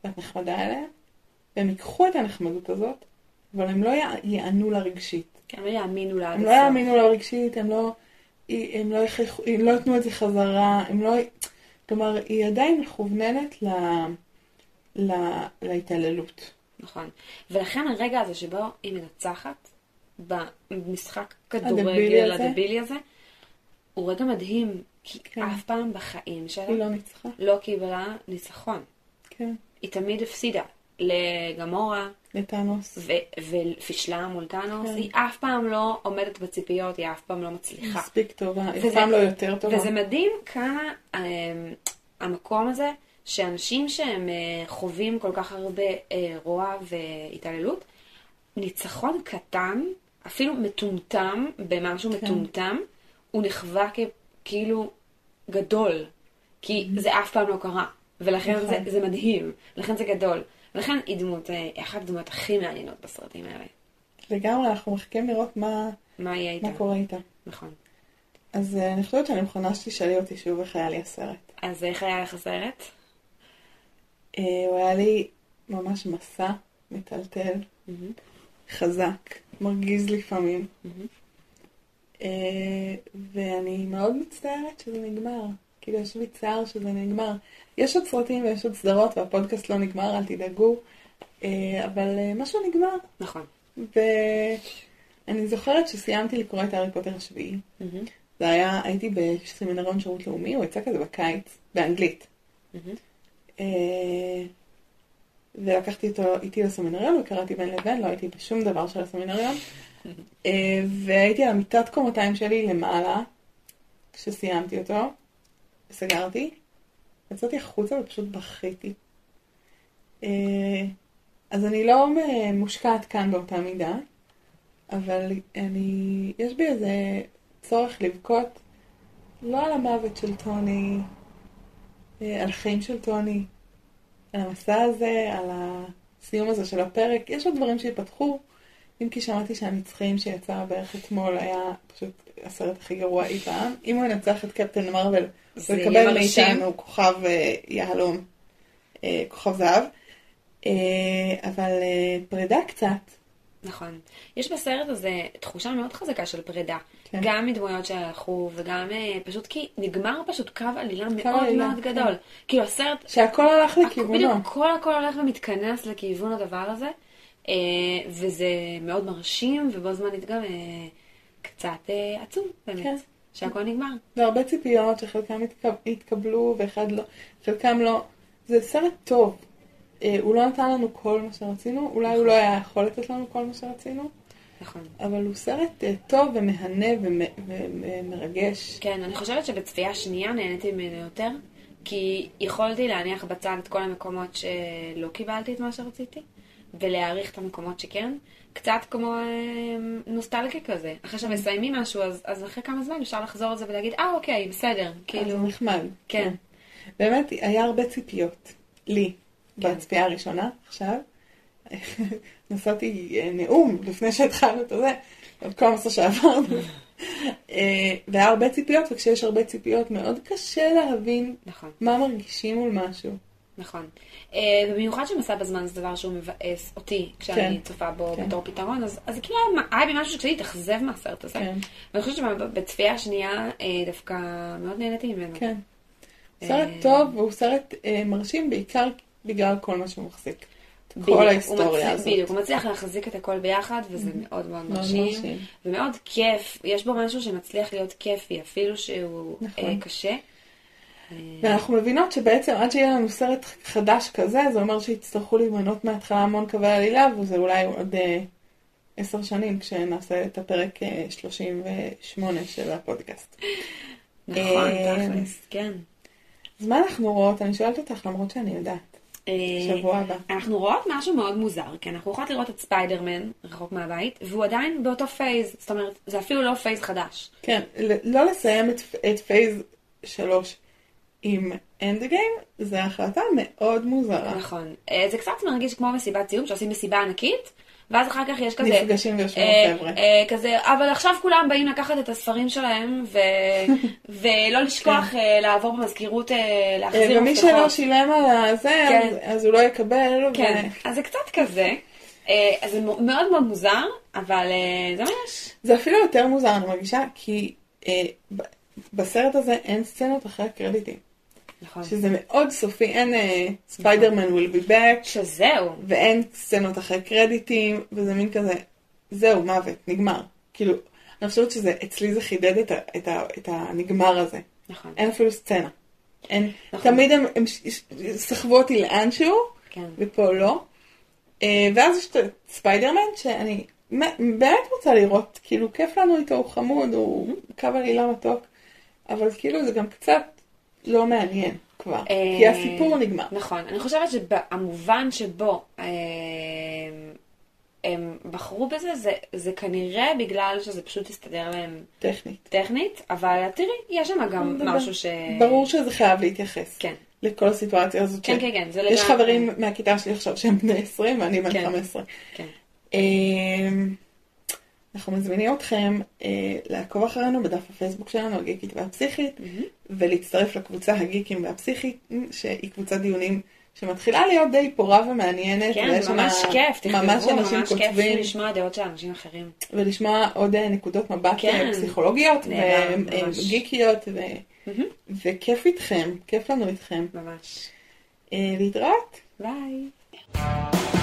[SPEAKER 1] ואת נחמדה אליהם, והם ייקחו את הנחמדות הזאת, אבל הם לא יע- יענו לה רגשית.
[SPEAKER 2] כן, לא יאמינו לה
[SPEAKER 1] הם לא. יאמינו לה רגשית, הם לא, הם לא, יכריחו- הם לא יתנו את זה חזרה, הם לא... כלומר, היא עדיין מכווננת ל, ל, להתעללות.
[SPEAKER 2] נכון. ולכן הרגע הזה שבו היא מנצחת במשחק כדורגל. הדבילי הזה, הוא רגע מדהים, כי
[SPEAKER 1] כן.
[SPEAKER 2] אף פעם בחיים
[SPEAKER 1] היא
[SPEAKER 2] שלה
[SPEAKER 1] לא ניצחה.
[SPEAKER 2] לא קיבלה ניצחון.
[SPEAKER 1] כן,
[SPEAKER 2] היא תמיד הפסידה לגמורה
[SPEAKER 1] לטאנוס.
[SPEAKER 2] ופישלה מול טאנוס,
[SPEAKER 1] כן.
[SPEAKER 2] היא אף פעם לא עומדת בציפיות, היא אף פעם לא מצליחה.
[SPEAKER 1] מספיק טובה, אף
[SPEAKER 2] וזה-
[SPEAKER 1] פעם לא יותר טובה.
[SPEAKER 2] וזה מדהים כמה אה, המקום הזה, שאנשים שהם אה, חווים כל כך הרבה אה, רוע והתעללות, ניצחון קטן, אפילו מטומטם, במשהו
[SPEAKER 1] כן.
[SPEAKER 2] מטומטם, הוא נחווה ככאילו גדול. כי זה אף פעם לא קרה. ולכן זה,
[SPEAKER 1] נכון.
[SPEAKER 2] זה מדהים, לכן זה גדול. ולכן היא דמות, אה, אחת הדמויות הכי מעניינות בסרטים האלה.
[SPEAKER 1] לגמרי, אנחנו מחכים לראות מה,
[SPEAKER 2] מה איתה?
[SPEAKER 1] מה קורה איתה.
[SPEAKER 2] נכון.
[SPEAKER 1] אז אה, אני חושבת שאני מוכנה שתשאלי אותי שוב איך היה לי הסרט.
[SPEAKER 2] אז איך היה לך הסרט?
[SPEAKER 1] אה, הוא היה לי ממש מסע מטלטל,
[SPEAKER 2] מהמם,
[SPEAKER 1] חזק, מרגיז לפעמים.
[SPEAKER 2] מהמם.
[SPEAKER 1] אה, ואני מאוד מצטערת שזה נגמר. כאילו, יש בי צער שזה נגמר. יש עוד סרטים ויש עוד סדרות, והפודקאסט לא נגמר, אל תדאגו. אה, אבל אה, משהו נגמר.
[SPEAKER 2] נכון.
[SPEAKER 1] ואני זוכרת שסיימתי לקרוא את הארי פוטר השביעי.
[SPEAKER 2] מהמם,
[SPEAKER 1] זה היה, הייתי בסמינריון שירות לאומי, הוא יצא כזה בקיץ, באנגלית. אה, ולקחתי אותו איתי לסמינריון וקראתי בין לבין, לא הייתי בשום דבר של הסמינריון. והייתי על המיטת קומותיים שלי למעלה, כשסיימתי אותו, סגרתי, יצאתי החוצה ופשוט בכיתי. אה, אז אני לא מושקעת כאן באותה מידה, אבל אני, יש בי איזה צורך לבכות, לא על המוות של טוני, אה, על החיים של טוני, על המסע הזה, על הסיום הזה של הפרק. יש עוד דברים שיפתחו, אם כי שמעתי שהנצחים שיצא בערך אתמול היה פשוט הסרט הכי גרוע אי פעם. אם הוא ינצח את קפטן מרוויל, הוא יקבל. מאיתנו כוכב אה, יהלום, אה, כוכב זהב. אה, אבל פרידה קצת.
[SPEAKER 2] נכון. יש בסרט הזה תחושה מאוד חזקה של פרידה.
[SPEAKER 1] כן.
[SPEAKER 2] גם מדמויות שהלכו, וגם פשוט כי נגמר פשוט קו עלילה מאוד
[SPEAKER 1] עלילה,
[SPEAKER 2] מאוד
[SPEAKER 1] כן.
[SPEAKER 2] גדול. כאילו הסרט,
[SPEAKER 1] שהכל הלך לכיוונו.
[SPEAKER 2] בדיוק, כל הכל הולך ומתכנס לכיוון הדבר הזה, וזה מאוד מרשים, ובו זמנית גם קצת אה, עצוב, באמת,
[SPEAKER 1] כן.
[SPEAKER 2] שהכל נגמר.
[SPEAKER 1] והרבה ציפיות שחלקם התקב- התקבלו ואחד לא, חלקם לא. זה סרט טוב. אה, הוא לא נתן לנו כל מה שרצינו, אולי הוא לא היה יכול לתת לנו כל מה שרצינו,
[SPEAKER 2] נכון.
[SPEAKER 1] אבל הוא סרט אה, טוב ומהנה ומ- ומרגש.
[SPEAKER 2] כן, אני חושבת שבצפייה שנייה נהניתי ממנו יותר, כי יכולתי להניח בצד את כל המקומות שלא קיבלתי את מה שרציתי, ולהעריך את המקומות שכן. קצת כמו אה, נוסטלגיה כזה. אחרי שמסיימים משהו, אז, אז אחרי כמה זמן אפשר לחזור על זה ולהגיד, אה, אוקיי, בסדר.
[SPEAKER 1] כאילו...
[SPEAKER 2] כאילו,
[SPEAKER 1] זה נחמד.
[SPEAKER 2] כן.
[SPEAKER 1] באמת, היה הרבה ציפיות. לי,
[SPEAKER 2] כן.
[SPEAKER 1] בצפייה הראשונה, עכשיו. <laughs> נשאתי אה, נאום לפני שהתחלנו את זה, כל המסע שעברנו. <laughs> אה, והיה הרבה ציפיות, וכשיש הרבה ציפיות מאוד קשה להבין
[SPEAKER 2] נכון,
[SPEAKER 1] מה מרגישים מול משהו.
[SPEAKER 2] נכון. אה, ובמיוחד שמסע בזמן זה דבר שהוא מבאס אותי כשאני
[SPEAKER 1] כן.
[SPEAKER 2] צופה בו
[SPEAKER 1] כן.
[SPEAKER 2] בתור פתרון, אז, זה כאילו היה, בי משהו שקצת התאכזב מהסרט הזה.
[SPEAKER 1] כן,
[SPEAKER 2] ואני חושבת שבצפייה השנייה אה, דווקא מאוד נהניתי ממנו.
[SPEAKER 1] כן.
[SPEAKER 2] אה,
[SPEAKER 1] סרט טוב, והוא סרט מרשים בעיקר בגלל כל מה שהוא מחזיק. כל ההיסטוריה הזאת.
[SPEAKER 2] בדיוק, הוא מצליח להחזיק את הכל ביחד, וזה מאוד מאוד מרשים. ומאוד כיף. יש בו משהו שמצליח להיות כיפי, אפילו שהוא
[SPEAKER 1] נכון.
[SPEAKER 2] קשה.
[SPEAKER 1] ואנחנו מבינות שבעצם עד שיהיה לנו סרט חדש כזה, זה אומר שיצטרכו להיבנות מההתחלה המון קווי עלילה, וזה אולי עוד אה, עשר שנים כשנעשה את הפרק אה, 38 של הפודקאסט.
[SPEAKER 2] נכון,
[SPEAKER 1] אה,
[SPEAKER 2] תכלס, כן.
[SPEAKER 1] אז מה אנחנו רואות? אני שואלת אותך למרות שאני יודעת.
[SPEAKER 2] אה,
[SPEAKER 1] שבוע הבא.
[SPEAKER 2] אנחנו רואות משהו מאוד מוזר, כי אנחנו יכולות לראות את ספיידרמן רחוק מהבית, והוא עדיין באותו phase, זאת אומרת, זה אפילו לא phase חדש.
[SPEAKER 1] כן, לא לסיים את, את phase 3 עם Endgame, זו החלטה מאוד מוזרה.
[SPEAKER 2] נכון. אה, זה קצת מרגיש כמו מסיבת סיום, שעושים מסיבה ענקית, ואז אחר כך יש כזה...
[SPEAKER 1] נפגשים ויושבים
[SPEAKER 2] אה,
[SPEAKER 1] החבר'ה.
[SPEAKER 2] אה, כזה, אבל עכשיו כולם באים לקחת את הספרים שלהם, ו... <laughs> ולא לשכוח אה, לעבור במזכירות, אה, להחזיר
[SPEAKER 1] ומי
[SPEAKER 2] מפתחות.
[SPEAKER 1] שלא שילם על הזה,
[SPEAKER 2] כן.
[SPEAKER 1] אז, אז הוא לא יקבל.
[SPEAKER 2] כן,
[SPEAKER 1] ו...
[SPEAKER 2] אז זה קצת כזה. אז זה מאוד מאוד מוזר, אבל זה מה יש.
[SPEAKER 1] זה אפילו יותר מוזר, אני מרגישה, כי בסרט הזה אין סצנות אחרי הקרדיטים.
[SPEAKER 2] נכון.
[SPEAKER 1] שזה מאוד סופי, אין ספיידרמן will be back,
[SPEAKER 2] שזהו.
[SPEAKER 1] ואין סצנות אחרי קרדיטים, וזה מין כזה, זהו, מוות, נגמר. כאילו, אני חושבת שזה, אצלי זה חידד את, ה, את, ה, את הנגמר הזה.
[SPEAKER 2] נכון.
[SPEAKER 1] אין אפילו סצנה. אין,
[SPEAKER 2] נכון.
[SPEAKER 1] תמיד הם, הם סחבו אותי לאנשהו,
[SPEAKER 2] כן.
[SPEAKER 1] ופה לא. אה, ואז יש את ספיידרמן, שאני באמת רוצה לראות, כאילו, כיף לנו איתו, הוא חמוד, הוא קו עלילה מתוק, אבל כאילו זה גם קצת לא מעניין כבר,
[SPEAKER 2] אה,
[SPEAKER 1] כי הסיפור נגמר.
[SPEAKER 2] נכון. אני חושבת שהמובן שבו אה, הם בחרו בזה, זה, זה כנראה בגלל שזה פשוט הסתדר להם
[SPEAKER 1] טכנית.
[SPEAKER 2] טכנית, אבל תראי, יש שם גם. משהו ש...
[SPEAKER 1] ברור שזה חייב להתייחס.
[SPEAKER 2] כן.
[SPEAKER 1] לכל הסיטואציה הזאת.
[SPEAKER 2] כן,
[SPEAKER 1] ש-
[SPEAKER 2] כן, כן, זה
[SPEAKER 1] יש
[SPEAKER 2] לגמרי-
[SPEAKER 1] חברים מהכיתה שלי עכשיו שהם בני 20 ואני בן
[SPEAKER 2] כן.
[SPEAKER 1] 15.
[SPEAKER 2] כן.
[SPEAKER 1] אנחנו מזמינים אתכם אה, לעקוב אחרינו בדף הפייסבוק שלנו, הגיקית והפסיכית, ולהצטרף לקבוצה הגיקים והפסיכית, שהיא קבוצת דיונים שמתחילה להיות די פורה ומעניינת.
[SPEAKER 2] כן, זה ממש
[SPEAKER 1] שם
[SPEAKER 2] כיף, תכתבו,
[SPEAKER 1] ממש
[SPEAKER 2] ממש כיף לשמוע דעות של אנשים אחרים.
[SPEAKER 1] ולשמוע עוד אה, נקודות מבט
[SPEAKER 2] כן.
[SPEAKER 1] אה, פסיכולוגיות
[SPEAKER 2] נהדר, ממש.
[SPEAKER 1] וגיקיות, ו- וכיף איתכם, כיף לנו איתכם.
[SPEAKER 2] ממש.
[SPEAKER 1] אה, להתראות.
[SPEAKER 2] ביי.